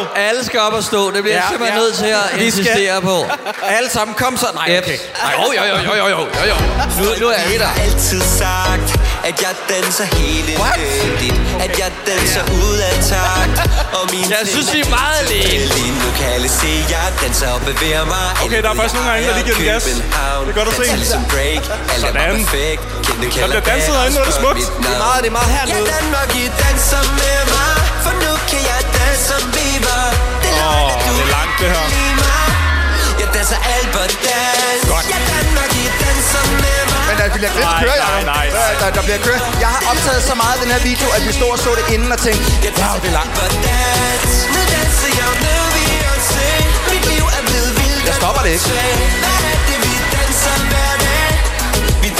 Oh! Alle skal op og stå. Det bliver ja, jeg simpelthen ja. nødt til at insistere skal... på. Alle sammen, kom så. Nej, okay. Nej, jo, jo, jo, jo, jo, jo, jo. Nu, nu er vi der. Altid sagt, at jeg danser helt elendigt. At jeg danser ud af takt. Og min Jeg synes, vi er meget alene. Lige nu kan alle se, jeg danser og bevæger mig. Okay, der er faktisk nogle gange, der lige giver den gas. Det er godt at se. Som break. Alt er bare perfekt. Kendte Der bliver danset herinde, er det smukt. Det er meget, det er meget Ja, hernede. Danmark, I danser med mig. For nu kan jeg danse som er at du det er langt, det her. Jeg danser Albert dans. Godt. Med mig. Men der bliver lidt Nej, nej, nej, Der, der, bliver kører. Jeg har optaget så meget af den her video, at vi stod og så det inden og tænkte, wow, det er langt. Jeg er stopper det ikke. Vi? Vi.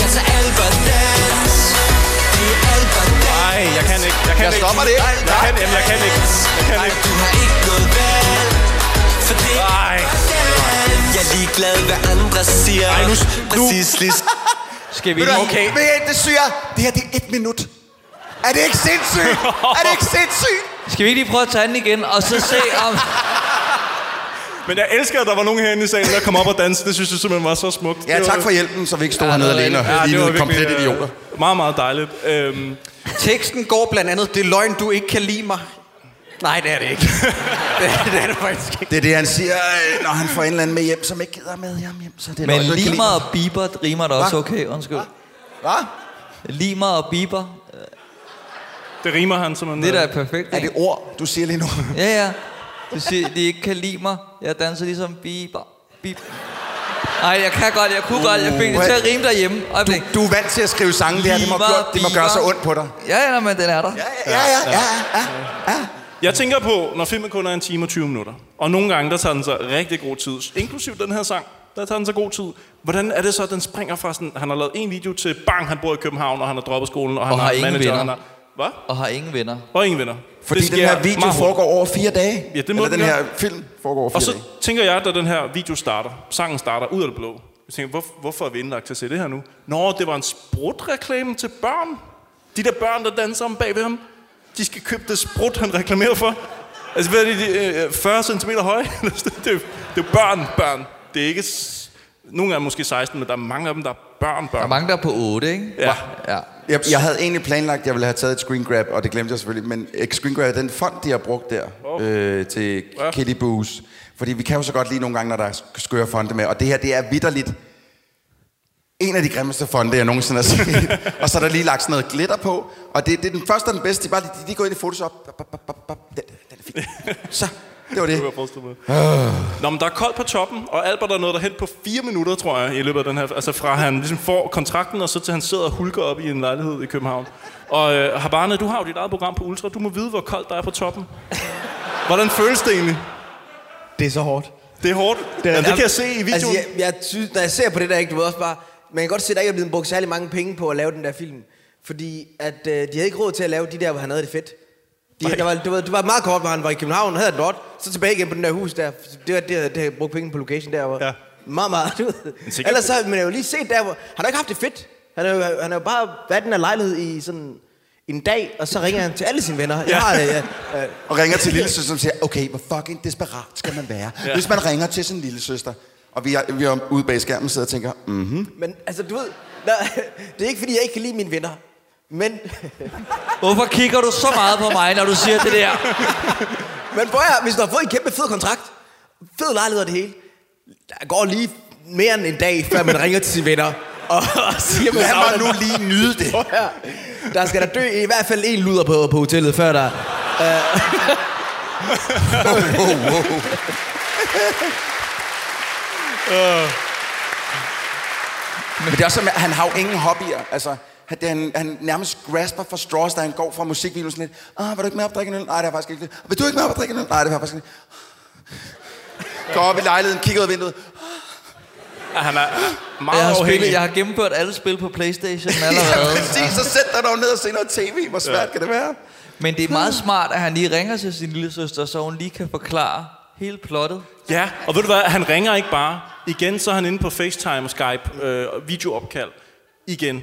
Nej, jeg kan ikke. Jeg, kan Jeg ikke. stopper det ikke. Jeg kan, jamen, jeg kan ikke. Jeg kan ikke. Du har ikke noget valg. For det er Nej. Jeg er ligeglad, hvad andre siger. Ej, nu- nu- Præcis lige Skal vi lige... hvad? Ved I, det syger. Det her, det er et minut. Er det ikke sindssygt? Er det ikke sindssygt? Skal vi ikke lige prøve at tage den igen, og så se om... Men jeg elsker, at der var nogen herinde i salen, der kom op og danse. Det synes jeg simpelthen var så smukt. Ja, tak for hjælpen, så vi ikke stod Ja, hernede alene og Ja, lignede virkelig, komplet øh, idioter. Meget, meget dejligt. Øhm, Teksten går blandt andet, det er løgn, du ikke kan lide mig. Nej, det er det ikke. det, det er det faktisk ikke. Det er det, han siger, øh, når han får en eller anden med hjem, som ikke gider med hjem. hjem så det er Men du limer og biber rimer da også Hva? okay, undskyld. Hvad? Limer og biber, det rimer han simpelthen. det der er perfekt. Er det ord, du siger lige nu? Ja, ja. Du siger, de ikke kan lide mig. Jeg danser ligesom biber. Bip. Nej, jeg kan godt, jeg kunne godt. Jeg fik det til at rime derhjemme. Øjeblik. Du er vant til at skrive sange, det her. Det må, gøre, det må gøre så ondt på dig. Ja, ja, men den er der. Ja, ja, ja, ja. ja. Jeg tænker på, når filmen kun er en time og 20 minutter, og nogle gange, der tager den sig rigtig god tid, inklusiv den her sang, der tager den sig god tid. Hvordan er det så, at den springer fra sådan, han har lavet en video til, bang, han bor i København, og han har droppet skolen, og han Og har har ingen manager, venner. han har, hvad? Og har ingen venner. Og ingen venner. Fordi Det den her video meget foregår over fire dage. Ja, det må Eller den den her film foregår over Og fire så dage. tænker jeg, da den her video starter, sangen starter ud af det blå. Jeg tænker, hvor, hvorfor er vi indlagt til at se det her nu? Nå, det var en sprutreklame til børn. De der børn, der danser om bagved ham, de skal købe det sprut, han reklamerer for. Altså, hvad er det, de, øh, 40 cm høje? det, er, det er børn, børn. Det er ikke... Nogle er måske 16, men der er mange af dem, der er børn, børn. Der er mange, der er på 8, ikke? Ja. Ja. Jeg, jeg havde egentlig planlagt, at jeg ville have taget et screen grab, og det glemte jeg selvfølgelig. Men et screen grab er den fond, de har brugt der Oh. øh, til Ja. Kitty Boos. Fordi vi kan jo så godt lide nogle gange, når der er skøre fonde med. Og det her, det er vidderligt en af de grimmeste fonde, jeg nogensinde har set. og så er der lige lagt sådan noget glitter på. Og det, det er den første og den bedste. De, bare, de, de går ind i Photoshop. Den, den er fin. Så, det var det. Mig. Nå, men der er koldt på toppen, og Albert er nået derhen på fire minutter, tror jeg, i løbet af den her... Altså fra han ligesom får kontrakten, og så til han sidder og hulker op i en lejlighed i København. Og øh, Habane, du har jo dit eget program på Ultra. Du må vide, hvor koldt der er på toppen. Hvordan føles det egentlig? Det er så hårdt. Det er hårdt. Det, ja, det kan jeg se i videoen. Altså, jeg, jeg synes, når jeg ser på det der, ikke, du ved også bare... Men jeg kan godt se, at der ikke er blevet brugt særlig mange penge på at lave den der film. Fordi at, øh, de havde ikke råd til at lave de der, hvor han havde det fedt. De, der var, det, var, det var meget kort, hvor han var i København, havde det godt, så tilbage igen på den der hus der. Det var det, det havde brugt penge på location der. Hvor, Ja. Meget, meget. Du ved. Ellers så, men jeg har jo lige set der, hvor, han har ikke haft det fedt. Han har jo, han har jo bare været i den her lejlighed i sådan en dag, og så ringer han til alle sine venner. Jeg Ja. har det, ja. ja. Og ringer til lille søster, som siger, okay, hvor fucking desperat skal man være, ja. hvis man ringer til sin lille søster. Og vi er, vi er ude bag skærmen sidder og tænker, mhm. Men altså, du ved, nej, det er ikke fordi, jeg ikke kan lide mine venner. Men... Hvorfor kigger du så meget på mig, når du siger det der? Men prøv at, hvis du har fået en kæmpe fed kontrakt, fed lejlighed og det hele, der går lige mere end en dag, før man ringer til sine venner. Og, og siger, man Lad mig nu lige nyde det. Der skal der dø i hvert fald en luder på, på hotellet, før der... Uh, wow, wow. Men det er også, at han har jo ingen hobbyer. Altså, han, han, nærmest grasper for straws, da han går fra musikvideoen sådan lidt. Ah, vil du ikke med op og drikke en øl? Nej, det er faktisk ikke det. Vil du ikke med op og drikke en øl? Nej, det er faktisk ikke det. Går op i lejligheden, kigger ud af vinduet. Ja, han er meget Jeg har, afhængig. spillet, jeg har gennemført alle spil på Playstation allerede. Ja, præcis, så sæt dig dog ned og se noget tv. Hvor svært Ja. ja. kan det være? Men det er meget smart, at han lige ringer til sin lille søster, så hun lige kan forklare hele plottet. Ja, og ved du hvad, han ringer ikke bare. Igen, så er han inde på FaceTime, Skype, øh, videoopkald. Igen.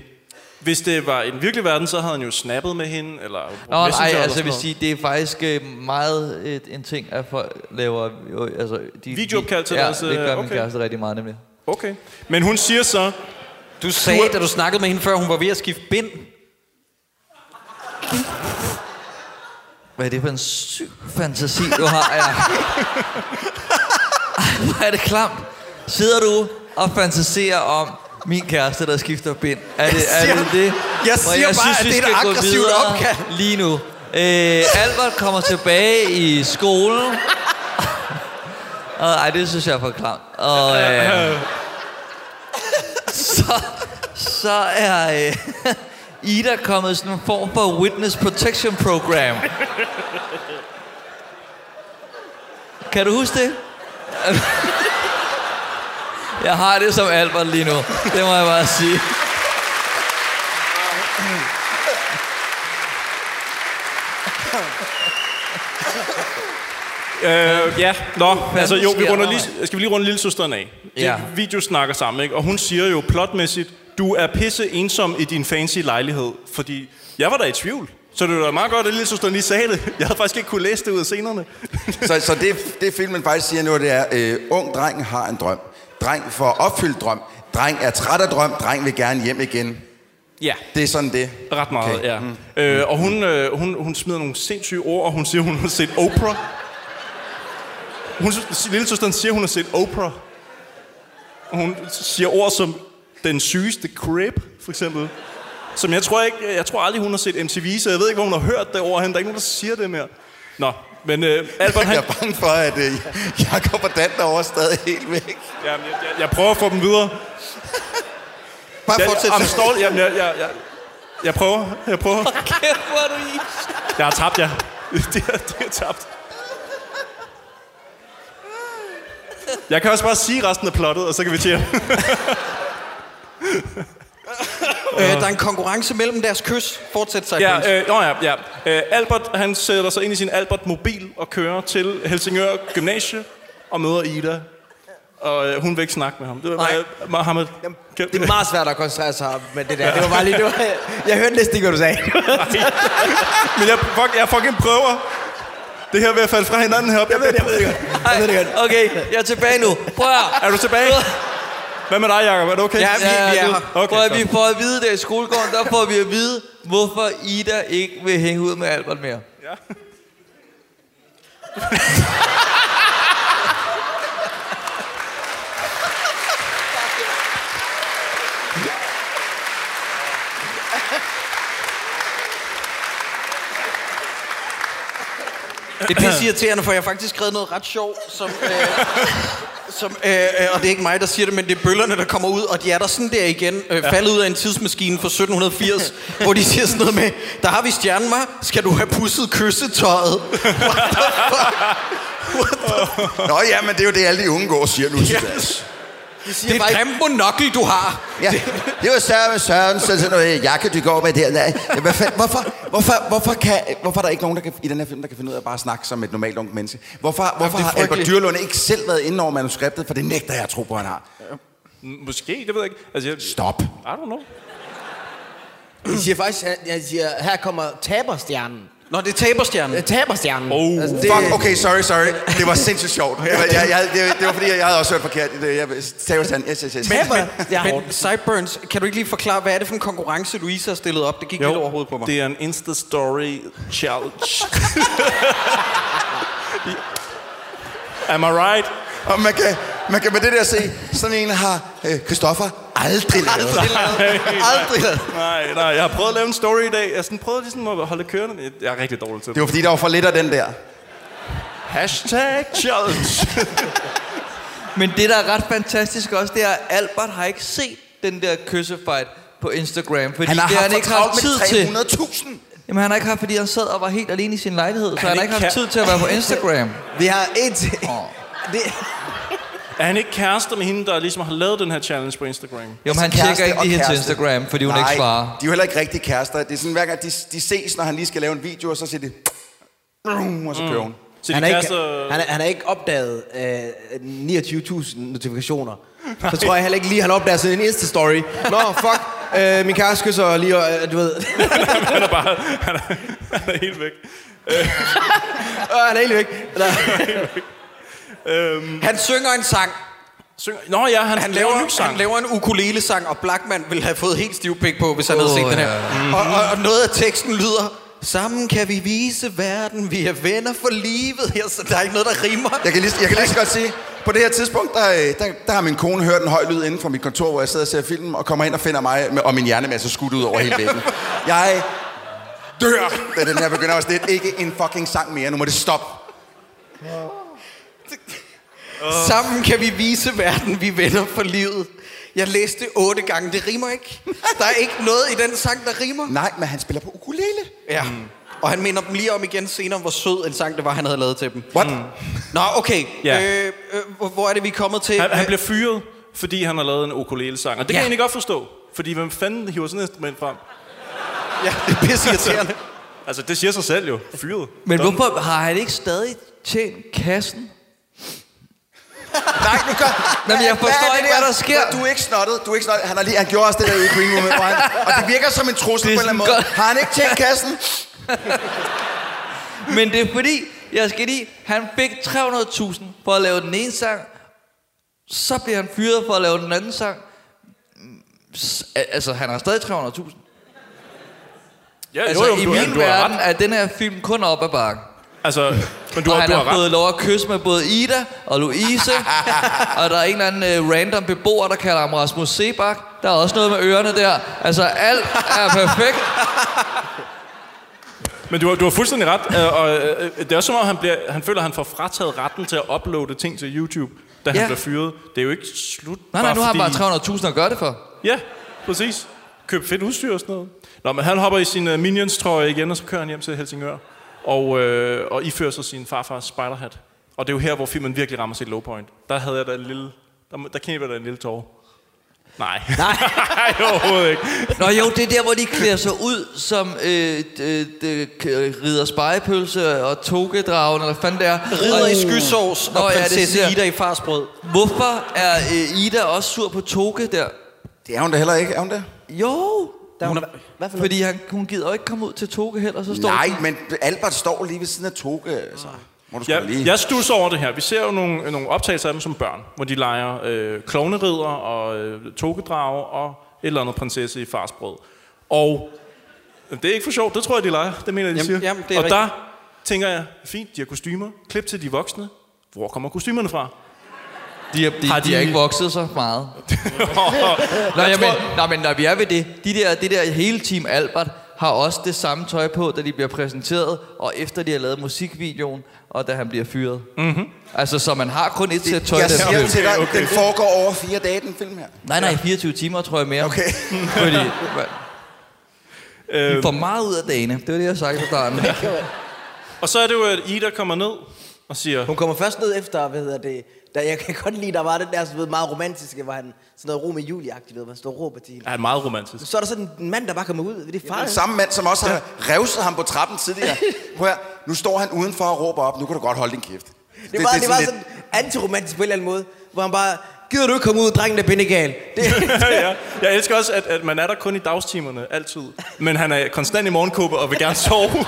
Hvis det var i den virkelige verden, så havde han jo snappet med hende, eller Nå, nej, eller altså jeg vil sige, det er faktisk øh, meget et, en ting, at folk laver... Jo, altså, de, Videoopkald til ja, deres, det gør øh, min okay. kæreste rigtig meget nemlig. Okay. Men hun siger så... Du sagde, da du snakkede med hende før, hun var ved at skifte bind. Hvad er det for en syg fantasi, du har, ja. Ej, hvor er det klamt. Sidder du og fantaserer om min kæreste, der skifter bind? Er det er siger- det, det? jeg siger bare, at vi det er et aggressivt opkald. Lige nu. Øh, Albert kommer tilbage i skolen. Og, ej, det synes jeg er for klamt. Og, øh, så, så er øh, Ida kommet sådan en form for witness protection program. Kan du huske det? Jeg har det som Albert lige nu. Det må jeg bare sige. Øh, ja, nå, altså jo, vi runder der, lige, skal vi lige runde lille søsteren af? Det Ja. video snakker sammen, ikke? Og hun siger jo plotmæssigt, du er pisse ensom i din fancy lejlighed, fordi jeg var da i tvivl. Så det var da meget godt, at lille lige sagde det. Jeg havde faktisk ikke kunne læse det ud af scenerne. Så, så det, det filmen faktisk siger nu, det er, øh, ung dreng har en drøm. Dreng får opfyldt drøm. Dreng er træt af drøm. Dreng vil gerne hjem igen. Ja. Det er sådan det. Ret meget, Okay. okay. ja. Mm. Øh, og hun, øh, hun, hun smider nogle sindssyge ord, og hun siger, hun har set Oprah. Hun, lille søsteren siger, hun har set Oprah. Og hun siger ord som den sygeste crib, for eksempel. Som jeg tror ikke, jeg tror aldrig, hun har set MTV, så jeg ved ikke, hvor hun har hørt det over hende. Der er ikke nogen, der siger det mere. Nå, men øh, Albert, han... Jeg er bange for, at øh, Jacob og Dan derovre er stadig helt væk. Jamen, jeg, jeg, jeg prøver at få dem videre. Bare jeg, fortsæt. Jeg, I'm stolt. Jamen, jeg, jeg, jeg, jeg prøver. Jeg prøver. Kæft, hvor er du i. Jeg har tabt, ja. Det er, det er tabt. Jeg kan også bare sige resten af plottet, og så kan vi til at... Øh, der er en konkurrence mellem deres kys. Fortsæt sig. Ja, øh, nå ja, ja. Øh, Albert, han sætter sig ind i sin Albert-mobil og kører til Helsingør Gymnasie og møder Ida. Og øh, hun vil ikke snakke med ham. Det var Nej. øh, Mohammed. Det er meget svært at koncentrere sig med det der. Det var bare lige... Det var, jeg hørte næsten ikke, hvad du sagde. Men jeg, fuck, jeg fucking prøver. Det her er ved at falde fra hinanden heroppe. Jeg ved det, jeg ved det godt. Jeg ved det godt. Okay, jeg er tilbage nu. Prøv at Er du tilbage? Hvad med dig, Jacob? Er du okay? Ja, vi, vi er her. Okay, Prøv vi får at vide der i skolegården, der får vi at vide, hvorfor Ida ikke vil hænge ud med Albert mere. Ja. Det er pisse irriterende, for jeg har faktisk skrevet noget ret sjovt, som, øh, som, øh, øh, og det er ikke mig, der siger det, men det er bøllerne, der kommer ud, og de er der sådan der igen, øh, Ja. faldet ud af en tidsmaskine fra 1780, hvor de siger sådan noget med, der har vi stjernen mig, skal du have pusset kyssetøjet? Nå ja, men det er jo det, alle de unge går og siger nu til Ja. Dags. Det er et grimt monokkel, du har. Ja, det var Søren Søren, så sådan noget jakke, du går med der. Nej, Hvad fanden, hvorfor, hvorfor, hvorfor, kan, hvorfor er der ikke nogen der kan, i den her film, der kan finde ud af at bare snakke som et normalt ungt menneske? Hvorfor, hvorfor har Albert. Dyrlund ikke selv været inde over manuskriptet? For det nægter jeg at tro på, han har. Måske, det ved jeg ikke. Altså, jeg, Stop. I don't know. De siger faktisk, at jeg siger, her kommer taberstjernen. Nå, det er taberstjernen. Taberstjernen. Oh. Altså, Det... Fuck, okay, sorry, sorry. Det var sindssygt sjovt. Jeg, jeg, jeg, det, det var fordi, jeg havde også hørt forkert. Det, jeg, Taberstand, yes, yes, yes. Taber, det er Men. Sideburns, kan du ikke lige forklare, hvad er det for en konkurrence, Louise har stillet op? Det gik lidt over hovedet på mig. det er en Insta-story challenge. Am I right? Og man kan, man kan med det der se, sådan en har øh, Christoffer aldrig lavet. Aldrig lavet. Nej, nej, jeg har prøvet at lave en story i dag. Jeg har sådan prøvet ligesom at holde det kørende. Jeg er rigtig dårlig til Det det. var fordi, der var for lidt af den der. Hashtag challenge. Men det, der er ret fantastisk også, det er, at Albert har ikke set den der kyssefight på Instagram. Fordi Han har det haft han ikke haft tid med til. 300.000. Jamen, han har ikke haft, fordi han sad og var helt alene i sin lejlighed. Så Han han, har ikke haft kan- tid til at være på Instagram. Vi har en til. Det, er han ikke kærester med hende, der ligesom har lavet den her challenge på Instagram? Jo, men han Kæreste tjekker ikke lige hendes kæreste. Instagram, fordi hun Nej, ikke svarer. de er jo heller ikke rigtig kærester. Det er sådan, hver gang de, de ses, når han lige skal lave en video, og så siger de... Og så kører hun. Så de han, har ikke, kærester... han, er- han har ikke opdaget øh, 29.000 notifikationer. Så tror jeg heller ikke lige, han opdager sådan en Insta-story. Nå, fuck. Øh, min kæreste kysser lige, og, øh, du ved. han er bare... Han er, han er helt væk. Øh, han er helt væk. Eller, Øhm, Han synger en sang. synger... Nå ja, han, Han laver en ny laver, sang. han laver en ukulele-sang, og Blackman ville have fået helt stiv pik på, hvis han havde Åh, set den her. ja. Og, og, og noget af teksten lyder, Sammen kan vi vise verden, vi er venner for livet. Her, så der er ikke noget, der rimer. Jeg kan lige, jeg kan lige så godt sige, på det her tidspunkt, der, der, der har min kone hørt en høj lyd inden fra mit kontor, hvor jeg sidder og ser film, og kommer ind og finder mig med, og min hjernemasse skudt ud over hele væggen. Jeg dør, da den her begynder også. Det er ikke en fucking sang mere. Nu må det stoppe. Sammen kan vi vise verden, vi er venner for livet. Jeg læste det otte gange, det rimer ikke. Der er ikke noget i den sang, der rimer. Nej, men han spiller på ukulele. Ja. Og han minder dem lige om igen senere, hvor sød en sang det var, han havde lavet til dem. What? Nå, okay. Ja. Øh, øh, hvor- er det, vi er kommet til? Han, han bliver fyret, fordi han har lavet en ukulele-sang. Og det ja. kan jeg egentlig godt forstå. Fordi hvem fanden hiver sådan et instrument frem? Ja, det er pisse irriterende. Altså, det siger sig selv jo. Fyret. Men hvorfor har han ikke stadig tjent kassen? Nej, nu gør... Jamen, jeg forstår ikke, hvad der sker. Du er ikke snottet. Du er ikke snottet. Han, har lige, han gjorde også det der i Green Room. Han, og det virker som en trussel på en eller anden måde. Har han ikke tjent kassen? Men det er fordi, jeg skal lige, han fik 300.000 for at lave den ene sang, så bliver han fyret for at lave den anden sang. Altså, han har stadig 300.000. Ja, Altså, jo, jo, i min du verden ret. er den her film kun op ad bakken. Altså, men du og har, han du har har fået lov at kysse med både Ida og Louise. og der er en eller anden uh, random beboer, der kalder ham Rasmus Sebak. Der er også noget med ørerne der. Altså, alt er perfekt. Men du har, du har fuldstændig ret. øh, Og øh, det er også som om, han, bliver, han føler, at han får frataget retten til at uploade ting til YouTube, da han Ja. bliver fyret. Det er jo ikke slut. Nej, nej, nu har han bare 300.000 at gøre det for. Ja, præcis. Køb fedt udstyr og sådan noget. Nå, men han hopper i sin uh, Minions-trøje igen, og så kører han hjem til Helsingør. Og, øh, og ifører sig sin farfars spiderhat. Og det er jo her, hvor filmen virkelig rammer sit low point. Der havde jeg da en lille... Der, der jeg da en lille tår. Nej. Nej. overhovedet ikke. Nå jo, det er der, hvor de klæder sig ud som øh, d- d- k- ridder spejepølse og togedragen, eller hvad fanden det er. Ridder i skysovs og ja, det prinsesse siger- Ida i farsbrød. Hvorfor er øh, Ida også sur på Toge der? Det er hun da heller ikke, er hun det? Jo, der, hun, hvad for fordi han, hun gider jo ikke komme ud til Toge heller, så står Nej, men Albert står lige ved siden af Toge. Altså. Må du da lige... jeg stusser over det her. Vi ser jo nogle, nogle optagelser af dem som børn, hvor de leger øh, klovneridder og øh, togedrage og et eller andet prinsesse i farsbrød. Og det er ikke for sjovt, det tror jeg, de leger. Det mener jeg, de Jamen, siger. jamen, det er og rigtigt. der tænker jeg, fint, de har kostymer. Klip til de voksne. Hvor kommer kostymerne fra? De, har, de, Har de, de har ikke vokset så meget. Nå, Jeg tror- nå, men når vi er ved det, de der, det der hele team Albert har også det samme tøj på, da de bliver præsenteret, og efter de har lavet musikvideoen, og da han bliver fyret. Mm-hmm. Altså, så man har kun et sæt tøj, jeg der siger bliver til dig, den foregår over fire dage, den film her. Nej, nej, 24 timer tror jeg mere. Okay. Fordi, Øhm, vi får meget ud af dagene. Det var det, jeg sagde fra starten. og så er det jo, at Ida kommer ned og siger... Hun kommer først ned efter, hvad hedder det, der, jeg kan godt lide, der var den der så ved, meget romantiske, hvor han sådan noget Romeo Julie-agtigt, ved, man står og råber til hende. Er meget romantisk. Så er der sådan en mand, der bare kommer ud. Det er Den farligt. samme mand, som også har revset ham på trappen tidligere. Prøv her, nu står han udenfor og råber op. Nu kan du godt holde din kæft. Det var, det, det var sådan antiromantisk på en eller anden måde, hvor han bare, gider du ikke komme ud, drengen er bindegal. Det, ja. Jeg elsker også, at, at man er der kun i dagstimerne, altid. Men han er konstant i morgenkåbe og vil gerne sove.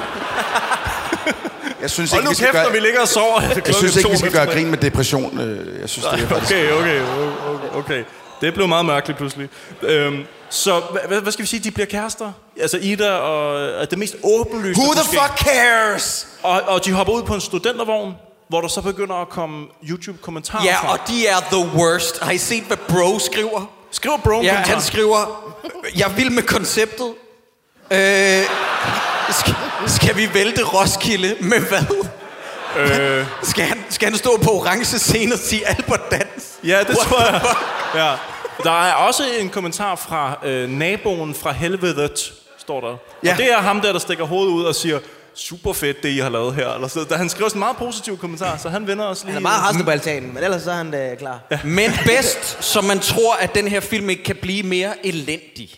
Jeg synes Hold ikke, nu vi skal kæft, gøre, når vi ligger og sover. jeg synes ikke, vi skal gøre grin med depression. Øh, Jeg synes, det er faktisk... Okay, okay, okay, okay. Det blev meget mærkeligt pludselig. Øhm, så hvad, hvad skal vi sige? De bliver kærester? Altså Ida og er det mest åbenlyste. Who the fuck cares? Og, og de hopper ud på en studentervogn, hvor der så begynder at komme YouTube-kommentarer Ja, fra. og de er the worst. Har I set, hvad bro skriver? Skriver bro Ja, han skriver, jeg vil med konceptet. Øh, skal, skal vi vælte Roskilde med hvad? Øh. Skal, han, skal han stå på orange scene og sige Albert Dans? Ja, det What tror jeg. Ja. Der er også en kommentar fra øh, naboen fra helvedet, står der. Ja. Og det er ham der, der stikker hovedet ud og siger, super fedt, det I har lavet her. Eller så, da han skriver sådan en meget positiv kommentar, så han vender os lige... han er meget hastig på altanen, men ellers så er han da klar. Ja. Men bedst, som man tror, at den her film ikke kan blive mere elendig,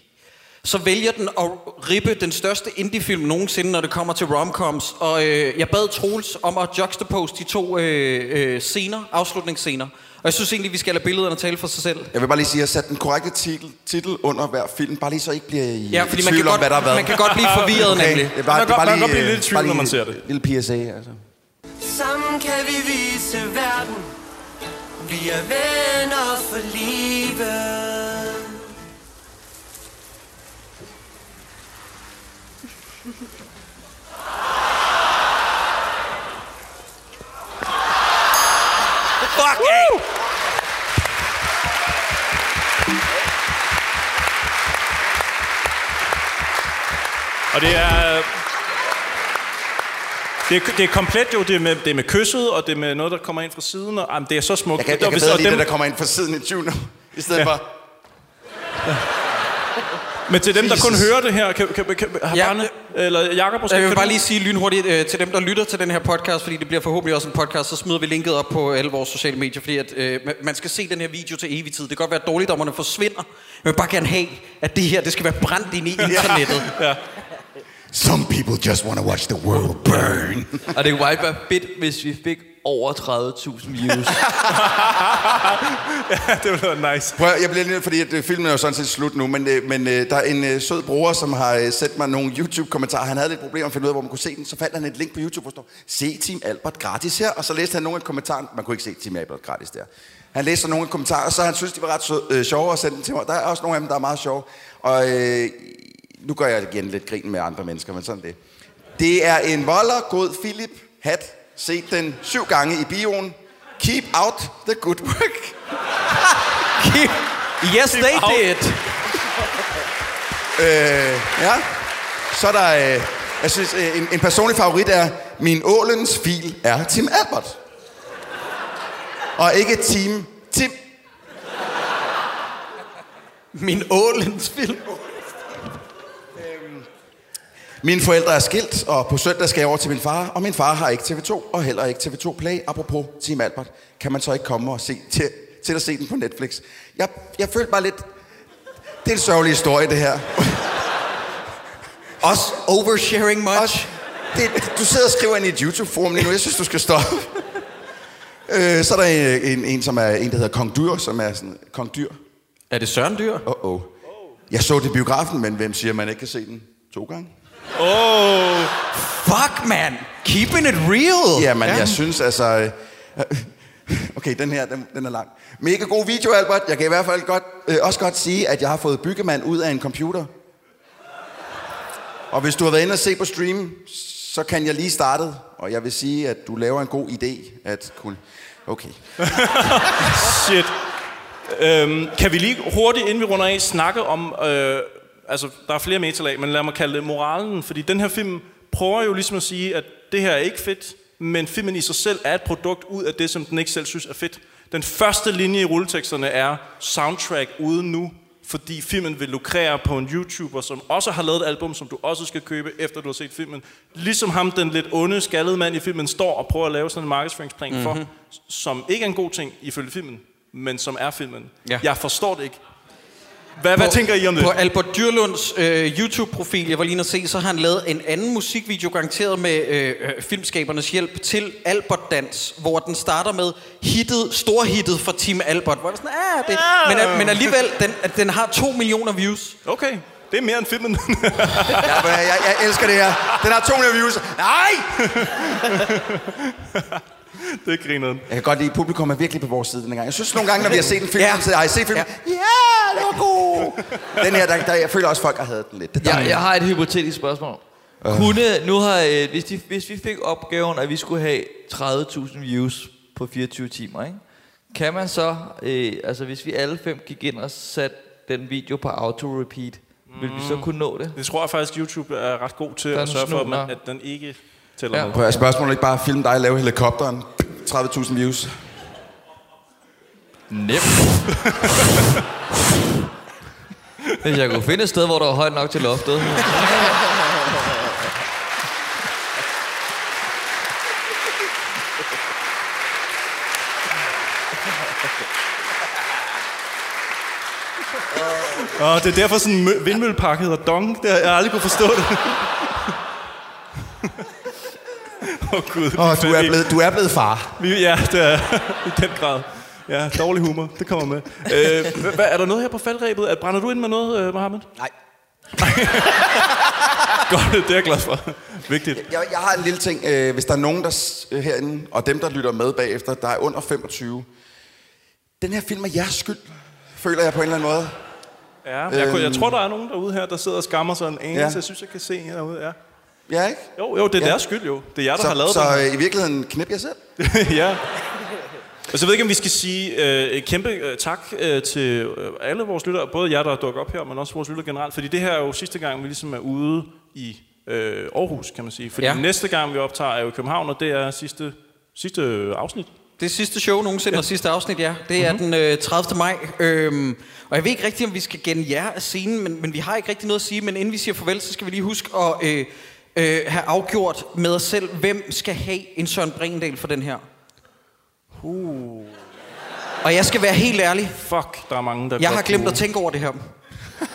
så vælger den at rippe den største indie-film nogensinde, når det kommer til romcoms. Og øh, jeg bad Troels om at juxtapose de to øh, øh, scener, afslutningsscener. Og jeg synes egentlig, vi skal lade billederne tale for sig selv. Jeg vil bare lige sige, at jeg satte den korrekte titel, titel under hver film, bare lige så ikke bliver i Ja, fordi man tvivl kan om, godt- hvad der har været. man kan godt blive forvirret, nemlig. Det er bare, Man kan bare godt- lige, blive lidt i tvivl, bare når man ser det. Lille PSA, altså. Sammen kan vi vise verden Vi er venner for livet Og det er... Det er, det er komplet jo, det er, med, det er med kysset, og det er med noget, der kommer ind fra siden, og jamen, det er så smukt. Jeg kan, Og jeg kan hvis- bedre lide dem- det, der kommer ind fra siden i 20 nu. I stedet Ja. for... Men til dem, der kun Jesus. hører det her, kan, kan, kan, har Ja. Barne, eller Jakob måske... Jeg vil kan bare du- lige sige lynhurtigt øh, til dem, der lytter til den her podcast, fordi det bliver forhåbentlig også en podcast, så smider vi linket op på alle vores sociale medier, fordi at, øh, man- skal se den her video til evig tid. Det kan godt være, at dårligdommerne forsvinder. Jeg vil bare gerne have, at det her det skal være brændt ind i internettet. ja. Some people just want to watch the world burn. Og det kunne bare ikke være fedt, hvis vi fik over 30.000 views. ja, det ville være nice. Prøv, jeg bliver lige nødt, fordi at, øh, filmen er jo sådan set slut nu, men, øh, men øh, der er en øh, sød bror, som har øh, sendt mig nogle YouTube-kommentarer. Han havde lidt problemer med at finde ud af, hvor man kunne se den. Så fandt han et link på YouTube, hvor der står, se Team Albert gratis her. Og så læste han nogle af kommentarerne. Man kunne ikke se Team Albert gratis der. Han læste nogle af kommentarer, og så han synes, de var ret sød, øh, sjove og sendte dem til mig. Der er også nogle af dem, der er meget sjove. Og øh, nu gør jeg igen lidt grin med andre mennesker, men sådan det. Det er en volder, god Philip hat. Set den syv gange i bioen. Keep out the good work. Keep, yes, they out. did. Øh, ja. Så er der, øh, jeg synes, øh, en, en personlig favorit er, min ålens fil er Tim Albert. Og ikke Team Tim. Min ålens film. Mine forældre er skilt, og på søndag skal jeg over til min far, og min far har ikke TV2, og heller ikke TV2 Play. Apropos Team Albert, kan man så ikke komme og se til, til at se den på Netflix? Jeg, jeg følte bare lidt... Det er en sørgelig historie, det her. Også oversharing much. Også, det, du sidder og skriver ind i et YouTube-forum lige nu. Jeg synes, du skal stoppe. øh, så er der en, en, en, som er en, der hedder Kong Dyr, som er sådan... Kong Dyr. Er det Søren Dyr? Oh, oh. Jeg så det i biografen, men hvem siger, man ikke kan se den to gange? Oh. Fuck, man. Keeping it real. Jamen, ja. jeg synes altså... øh, Okay, den her, den, den er lang. Mega god video, Albert. Jeg kan i hvert fald godt, øh, også godt sige, at jeg har fået byggemand ud af en computer. Og hvis du har været inde og se på stream, så kan jeg lige starte. Og jeg vil sige, at du laver en god idé. At kunne... Okay. Shit. Øhm, kan vi lige hurtigt, inden vi runder af, snakke om... Øh, altså, der er flere metalag, men lad mig kalde det moralen. Fordi den her film prøver jo ligesom at sige, at det her er ikke fedt, men filmen i sig selv er et produkt ud af det, som den ikke selv synes er fedt. Den første linje i rulleteksterne er soundtrack uden nu fordi filmen vil lukrere på en YouTuber, som også har lavet et album, som du også skal købe, efter du har set filmen. Ligesom ham, den lidt onde, skaldede mand i filmen, står og prøver at lave sådan en markedsføringsplan mm-hmm. for, Mhm. som ikke er en god ting ifølge filmen, men som er filmen. Ja. Jeg forstår det ikke. Hvad, hvad tænker I om det? På Albert Dyrlunds øh, YouTube-profil, jeg var lige inde at se, så har han lavet en anden musikvideo, garanteret med øh, øh, filmskabernes hjælp, til Albert Dans, hvor den starter med hittet, storhittet fra Team Albert. Hvor det er sådan, ah, det, men, øh, men alligevel, den, den har to millioner views. Okay, det er mere end filmen. Ja, men jeg, jeg, jeg elsker det her. Den har 200 views. Nej! det er grineren. Jeg kan godt lide, at publikum er virkelig på vores side den gang. Jeg synes nogle gange, når vi har set en film, ja. så har I set filmen? Ja, det var god. Den her, der, der, jeg føler også, folk har hadet den lidt. Det Jeg, jeg har et hypotetisk spørgsmål. Øh. Kunne, nu har, øh, hvis, de, hvis vi fik opgaven, at vi skulle have 30.000 views på 24 timer, ikke? kan man så, øh, altså hvis vi alle fem gik ind og satte den video på auto-repeat, vil vi så kunne nå det? Det tror jeg faktisk, YouTube er ret god til at sørge for, at, man, at den ikke tæller Ja. med. Prøv at spørgsmålet ikke bare at filme dig lave helikopteren. 30.000 views. Nemt. Hvis jeg kunne finde et sted, hvor der var højt nok til loftet. Og det er derfor sådan en mø- vindmøllepark hedder Dong. Det har jeg aldrig kunne forstå det. Åh oh, gud. Åh, du er blevet, du er blevet far. Vi, ja, det er i den grad. Ja, dårlig humor. Det kommer med. Øh, hvad, er der noget her på faldrebet? Er- Brænder du ind med noget, øh, Mohammed? Nej. Godt, det er jeg glad for. Vigtigt. Jeg, jeg har en lille ting. Øh, hvis der er nogen der herinde, og dem, der lytter med bagefter, der er under 25. Den her film er jeres skyld, føler jeg på en eller anden måde. Ja, jeg, kunne- jeg Øhm. tror, der er nogen derude her, der sidder og skammer sig en anelse. Ja. Ja. Jeg synes, jeg kan se herude, ja. Ja, ikke? Jo, jo, det er Ja. ja. deres skyld jo. Det er jer, der så, har lavet så det. øh, i virkeligheden knip jer selv. ja. Og så ved jeg ikke, om vi skal sige øh, et kæmpe øh, tak øh, til øh, alle vores lyttere, både jer, der dukker op her, men også vores lyttere generelt, fordi det her er jo sidste gang, vi ligesom er ude i øh, Aarhus, kan man sige. Fordi Ja. ja. næste gang, vi optager, er jo i København, og det er sidste, sidste øh, afsnit. Det er sidste show nogensinde, og sidste afsnit, ja. Det er den øh, 30. maj. Øhm, og jeg ved ikke rigtigt, om vi skal gennem jer af scenen, men, men vi har ikke rigtig noget at sige. Men inden vi siger farvel, så skal vi lige huske at øh, øh, have afgjort med os selv, hvem skal have en Søren Bringendal for den her. Uh. Og jeg skal være helt ærlig. Fuck, der er mange, der Jeg har godt glemt kunne- at tænke over det her.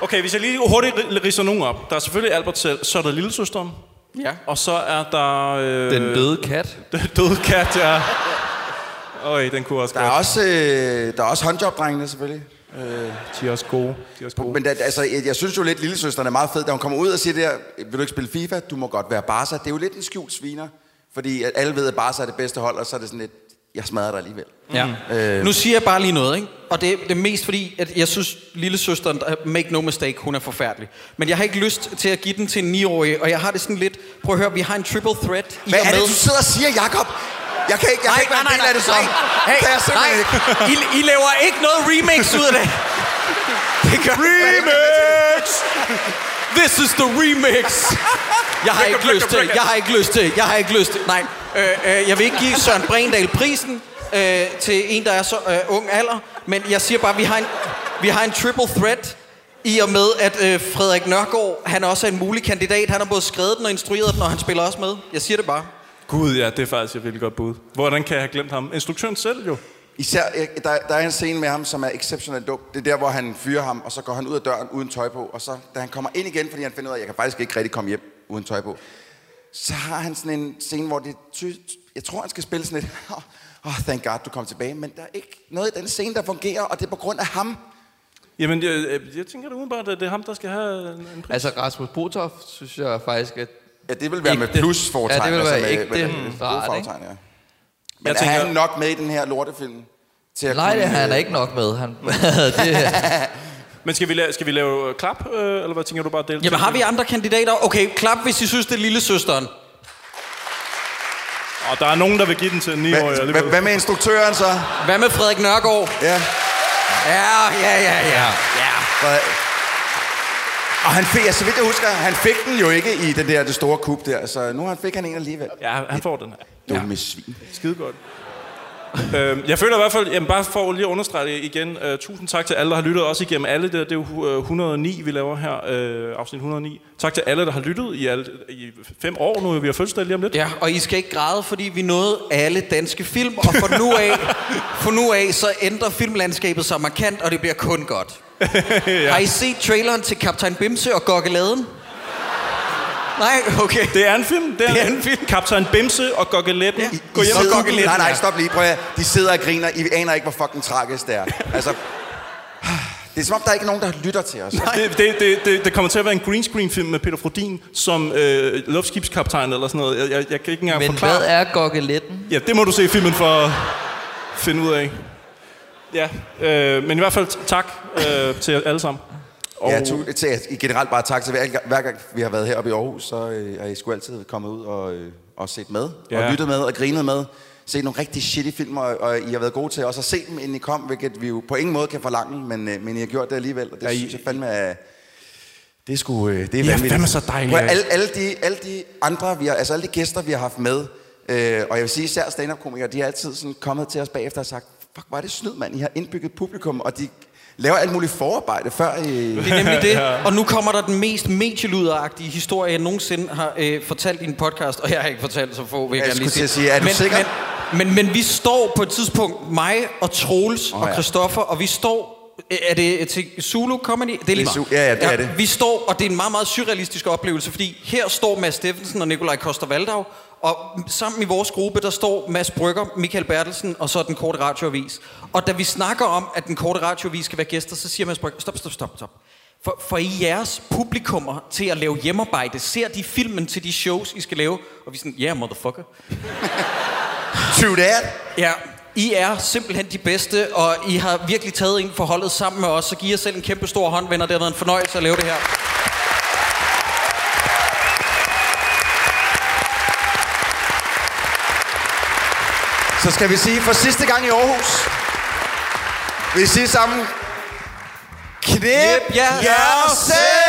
Okay, hvis jeg lige hurtigt ri- ridser nogen op. Der er selvfølgelig Albert selv, så er der lillesøsteren. Ja. Og så er der... Øh, Den døde kat. Den døde kat, ja. Øj, den kunne også Der er også, øh, der er også håndjobdrengene, selvfølgelig. Øh, de er også gode. De er også gode. Men da, altså, jeg, jeg synes jo lidt, lillesøsteren er meget fed, da hun kommer ud og siger det der, vil du ikke spille FIFA? Du må godt være Barca. Det er jo lidt en skjult sviner. Fordi at alle ved, at Barca er det bedste hold, og så er det sådan lidt, jeg smadrer dig alligevel. Ja. Øh, Nu siger jeg bare lige noget, ikke? Og det, det er mest fordi, at jeg synes, lille søsteren, make no mistake, hun er forfærdelig. Men jeg har ikke lyst til at give den til en 9-årig, og jeg har det sådan lidt, prøv at høre, vi har en triple threat i Hvad er det, du sidder og siger, Jakob? Jeg kan ikke, jeg kan ikke være en del af det så. Hey, kan jeg simpelthen nej, ikke. I, I laver ikke noget remix ud af det. det gør remix! This is the remix! Jeg har ikke lyst til, jeg har ikke lyst til, jeg har ikke lyst til, nej. Øh, øh, jeg vil ikke give Søren Brindal prisen øh, til en, der er så øh, ung alder, men jeg siger bare, vi har en, vi har en triple threat i og med, at øh, Frederik Nørgaard, han også er en mulig kandidat. Han har både skrevet den og instrueret den, og han spiller også med. Jeg siger det bare. Gud, ja, det er faktisk et virkelig godt bud. Hvordan kan jeg have glemt ham? Instruktøren selv jo. Især, der, der er en scene med ham, som er exceptionelt dum. Det er der, hvor han fyrer ham, og så går han ud af døren uden tøj på. Og så, da han kommer ind igen, fordi han finder ud af, at jeg kan faktisk ikke rigtig komme hjem uden tøj på, så har han sådan en scene, hvor det ty, jeg tror, han skal spille sådan et, åh, oh, thank God, du kom tilbage. Men der er ikke noget i den scene, der fungerer, og det er på grund af ham. Jamen, jeg, jeg, tænker da udenbart, at det er ham, der skal have en, en pris. Altså, Rasmus Botoff, synes jeg faktisk, at... Ja, det vil være med Ægte. plus fortegn. Ja, det vil være altså med- ægte med- med gode rart, ikke? fortegn, ja. Men Jeg er tænker- han nok med i den her lortefilm? Til at Nej, kunne, det, han er ikke nok med. Han, det, Men skal vi, lave, skal vi lave øh, klap, øh, eller hvad tænker du bare dele? Jamen har vi andre kandidater? Okay, klap, hvis I synes, det er lille søsteren. Og der er nogen, der vil give den til en 9 år. Hvad, hvad, hvad med instruktøren så? Hvad med Frederik Nørgaard? Ja. Ja, ja, ja, ja. ja. Og han fik, ja, så vidt jeg husker, han fik den jo ikke i det der det store kub der, så nu han fik han en alligevel. Ja, han får den. Dumme svin. Skide godt. Øhm, jeg føler i hvert fald, jamen bare for lige at understrege det igen, uh, tusind tak til alle, der har lyttet, også igennem alle, det, det er jo øh, 109, vi laver her, uh, afsnit 109. Tak til alle, der har lyttet i, alle, i fem år nu, vi har fødselsdag lige om lidt. Ja, og I skal ikke græde, fordi vi nåede alle danske film, og for nu af, for nu af så ændrer filmlandskabet sig markant, og det bliver kun godt. ja. Har I set traileren til Kaptajn Bimse og Gokkeladen? Nej, okay. Det er en film. Det er, Det er en film. Kaptajn Bimse og Gokkeletten. Ja. Gå hjem og sidder- gokke lidt. Nej, nej, stop lige. Prøv at. De sidder og griner. I aner ikke, hvor fucking tragisk det er. Altså, det er som om, der er ikke nogen, der lytter til os. Det, det, det, det, det kommer til at være en green screen film med Peter Frodin som øh, luftskibskaptajn eller sådan noget. Jeg, jeg, jeg kan ikke engang Men forklare. hvad er gokkeletten? Ja, det må du se filmen for at finde ud af. Ja, øh, men i hvert fald tak øh, til jer alle sammen. Og... Ja, tu- til, i generelt bare tak til hver, hver gang, vi har været heroppe i Aarhus, så øh, er I sgu altid kommet ud og, øh, og set med, ja. Ja. og lyttet med og grinet med. Set nogle rigtig shitty film, og, og I har været gode til også at se dem, inden I kom, hvilket vi jo på ingen måde kan forlange, men, øh, men I har gjort det alligevel, og det ja, Ja, I- synes jeg fandme er... Det er sgu... Øh, det er er vanvittigt. fandme så at- alle, alle, de, alle de andre, vi har, altså alle de gæster, vi har haft med, øh, og jeg vil sige især stand-up-komikere, de har altid sådan kommet til os bagefter og sagt, fuck, hvor er det snyd, mand. I har indbygget publikum, og de laver alt muligt forarbejde før I... Det er nemlig det. Og nu kommer der den mest medieluderagtige historie, jeg nogensinde har øh, fortalt i en podcast, og jeg har ikke fortalt så få, vil jeg, Jeg lige at sige, er du men, sikker? Men, men, men vi står på et tidspunkt, mig og Troels oh, og ja. Christoffer, og vi står... Er det til Zulu Comedy? Det er lige meget. Ja, ja, det er det. Vi står, og det er en meget, meget surrealistisk oplevelse, fordi her står Mads Steffensen og Nikolaj Koster-Valdau, og sammen i vores gruppe, der står Mads Brygger, Michael Bertelsen og så den korte radioavis. Og da vi snakker om, at den korte radioavis skal være gæster, så siger Mads Brygger, stop, stop, stop, stop. For, for I jeres publikummer til at lave hjemmearbejde, ser de filmen til de shows, I skal lave? Og vi er sådan, yeah, motherfucker. True that. Ja, I er simpelthen de bedste, og I har virkelig taget en forholdet sammen med os, så giv jer selv en kæmpe stor hånd, venner. Det har været en fornøjelse at lave det her. Så skal vi sige for sidste gang i Aarhus. Vil I sige sammen? Knip jer jer selv!